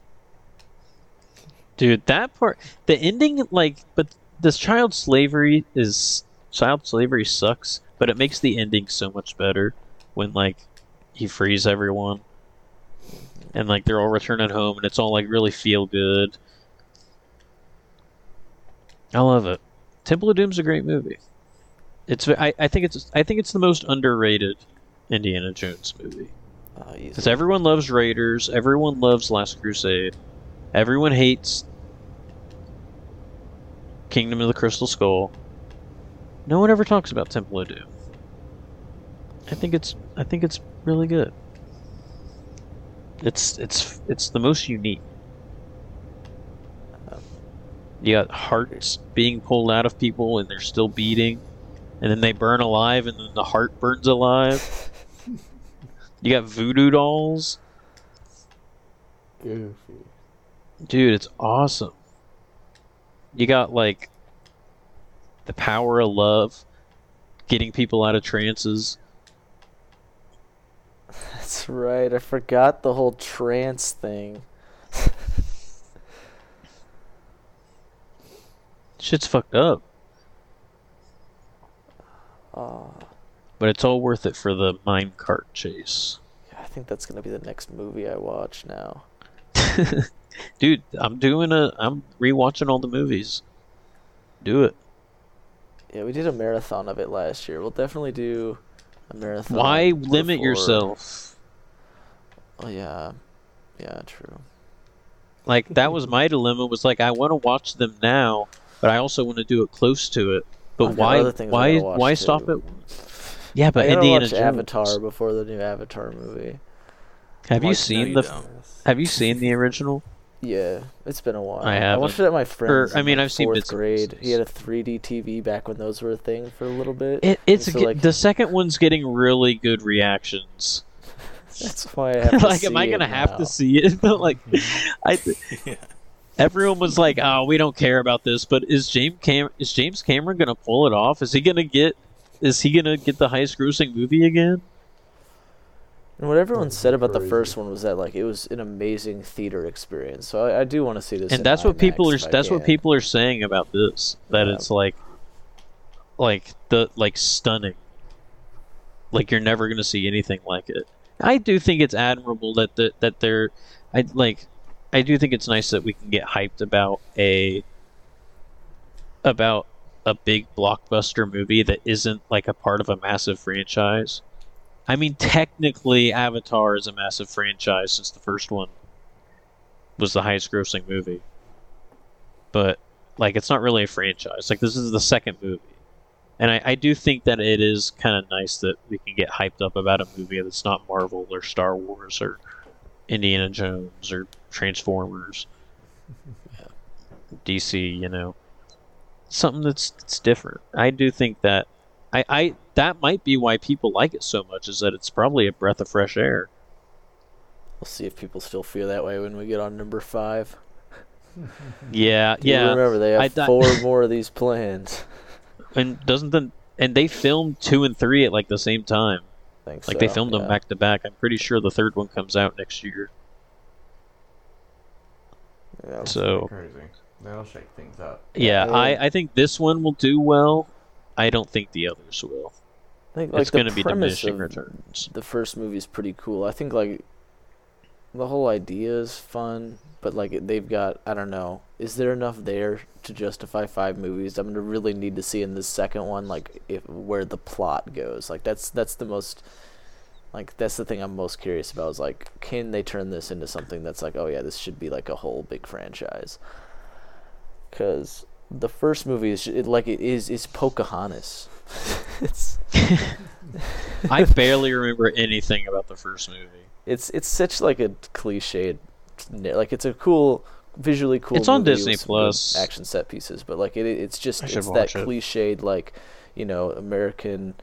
Dude, that part, the ending, like, but this child slavery is child slavery sucks, but it makes the ending so much better when like he frees everyone and like they're all returning home and it's all like really feel good. I love it. Temple of Doom's a great movie. It's I, I think it's I think it's the most underrated Indiana Jones movie.
Uh,
Because everyone loves Raiders, everyone loves Last Crusade, everyone hates Kingdom of the Crystal Skull. No one ever talks about Temple of Doom. I think it's I think it's really good. It's it's it's the most unique. You got hearts being pulled out of people and they're still beating, and then they burn alive and then the heart burns alive. You got voodoo dolls.
Goofy.
Dude, it's awesome. You got like the power of love, getting people out of trances.
That's right. I forgot the whole trance thing.
Shit's fucked up,
Oh,
but it's all worth it for the mine cart chase.
I think that's gonna be the next movie I watch now.
Dude, I'm doing a I'm rewatching all the movies. Do it.
Yeah, we did a marathon of it last year. We'll definitely do a marathon.
Why limit
before-
yourself?
Oh yeah, yeah, true.
Like that was my dilemma was like I want to watch them now, but I also want to do it close to it. But
I've
why
other things I
why
gotta
why stop
too.
it? Yeah, but
I
Indiana
watch
Jones.
Avatar before the new Avatar movie.
Have you
No,
seen
you
the
don't.
Have you seen the original?
Yeah, it's been a while.
I have.
I watched
haven't.
it at my friend's.
I mean, I've seen
fourth
bits
grade. He had a 3D TV back when those were a thing for a little bit.
It, it's
so, like-
the second one's getting really good reactions.
That's why I have to
like,
see
am I gonna have
now.
to see it? But like, mm-hmm. I
Yeah.
Everyone was like, "Oh, we don't care about this." But is James Cam is James Cameron gonna pull it off? Is he gonna get? Is he gonna get the highest grossing movie again?
And what everyone
That'd
said
be
about the first one was that like it was an amazing theater experience. So I, I do want to see this. in
and that's what people are. That's what people are saying about this. That
Yeah.
it's like, like the like stunning. Like you're never gonna see anything like it. I do think it's admirable that the, that they're, I like, I do think it's nice that we can get hyped about a, about a big blockbuster movie that isn't like a part of a massive franchise. I mean, technically, Avatar is a massive franchise since the first one was the highest grossing movie. But, like, it's not really a franchise. Like, this is the second movie. And I, I do think that it is kind of nice that we can get hyped up about a movie that's not Marvel or Star Wars or Indiana Jones or Transformers. DC, you know. Something that's, that's different. I do think that I, I that might be why people like it so much is that it's probably a breath of fresh air.
We'll see if people still feel that way when we get on number five.
Yeah,
Do you
yeah.
remember they have
I thought-
four more of these plans.
And doesn't the and they filmed two and three at like the same time.
Think
Like they
so,
filmed them back to back. I'm pretty sure the third one comes out next year.
Yeah.
So
crazy. That'll shake things up.
yeah,
Yeah.
I I think this one will do well. I don't think the others will.
I think like
it's going to be
premise
diminishing returns.
the first movie is pretty cool. I think like the whole idea is fun, but like they've got I don't know. Is there enough there to justify five movies? I'm gonna really need to see in this second one like if where the plot goes. Like that's that's the most like that's the thing I'm most curious about is like can they turn this into something that's like oh yeah this should be like a whole big franchise? Cuz the first movie is it, like it is is Pocahontas. it's
I barely remember anything about the first movie.
it's it's such like a cliched like it's a cool visually cool
It's on
movie
Disney
with some good
Plus.
action set pieces but like it it's just
I
it's that
it.
cliched like you know american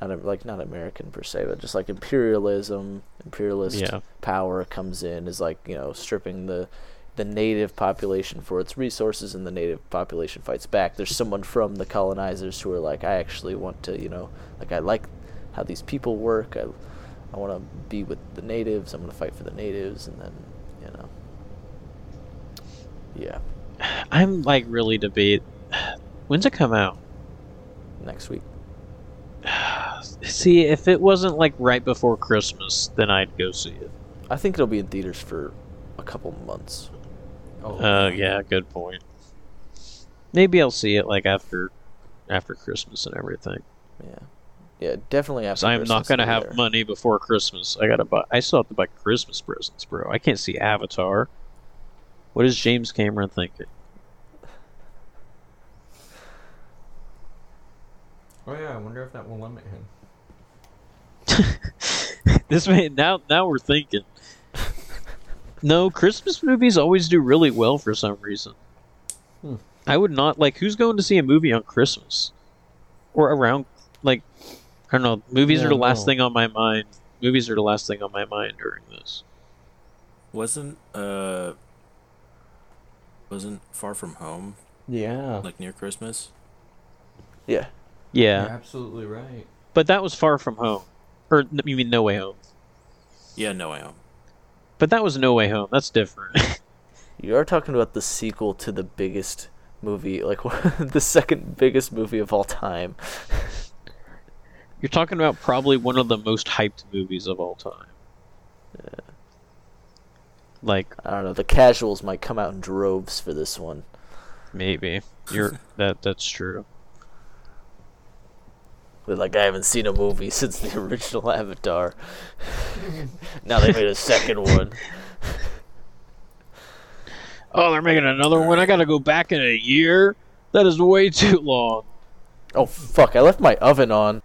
not a, like not american per se but just like imperialism imperialist
Yeah.
power comes in is like you know stripping the the native population for its resources and the native population fights back there's someone from the colonizers who are like i actually want to you know like i like how these people work i i want to be with the natives i'm going to fight for the natives and then you know yeah
I'm like really debate. When's it come out?
next week.
See, if it wasn't like right before Christmas, then I'd go see it.
I think it'll be in theaters for a couple months.
Oh,
Uh, yeah, good point. Maybe I'll see it like after, after Christmas and everything.
Yeah, yeah, definitely after.
'Cause I'm not gonna
it'll
have money before Christmas. I gotta buy. I still have to buy Christmas presents, bro. I can't see Avatar. What is James Cameron thinking?
Oh yeah, I wonder if that will limit him.
this man now now we're thinking. no, Christmas movies always do really well for some reason.
Hmm.
I would not like who's going to see a movie on Christmas or around like I don't know. Movies
Yeah,
are the last
no.
thing on my mind. Movies are the last thing on my mind during this.
Wasn't uh wasn't Far From Home
Yeah.
like near Christmas?
Yeah,
Yeah,
You're absolutely right.
but that was far from home. Or you mean No Way Home?
Yeah, No Way Home.
But that was No Way Home. That's different.
you are talking about the sequel to the biggest movie, like the second biggest movie of all time.
You're talking about probably one of the most hyped movies of all time. Like
I don't know. The casuals might come out in droves for this one.
maybe you're that that's true.
Like, I haven't seen a movie since the original Avatar. now they made a second one.
Oh, they're making another one. I got to go back in a year. That is way too long.
Oh fuck! I left my oven on.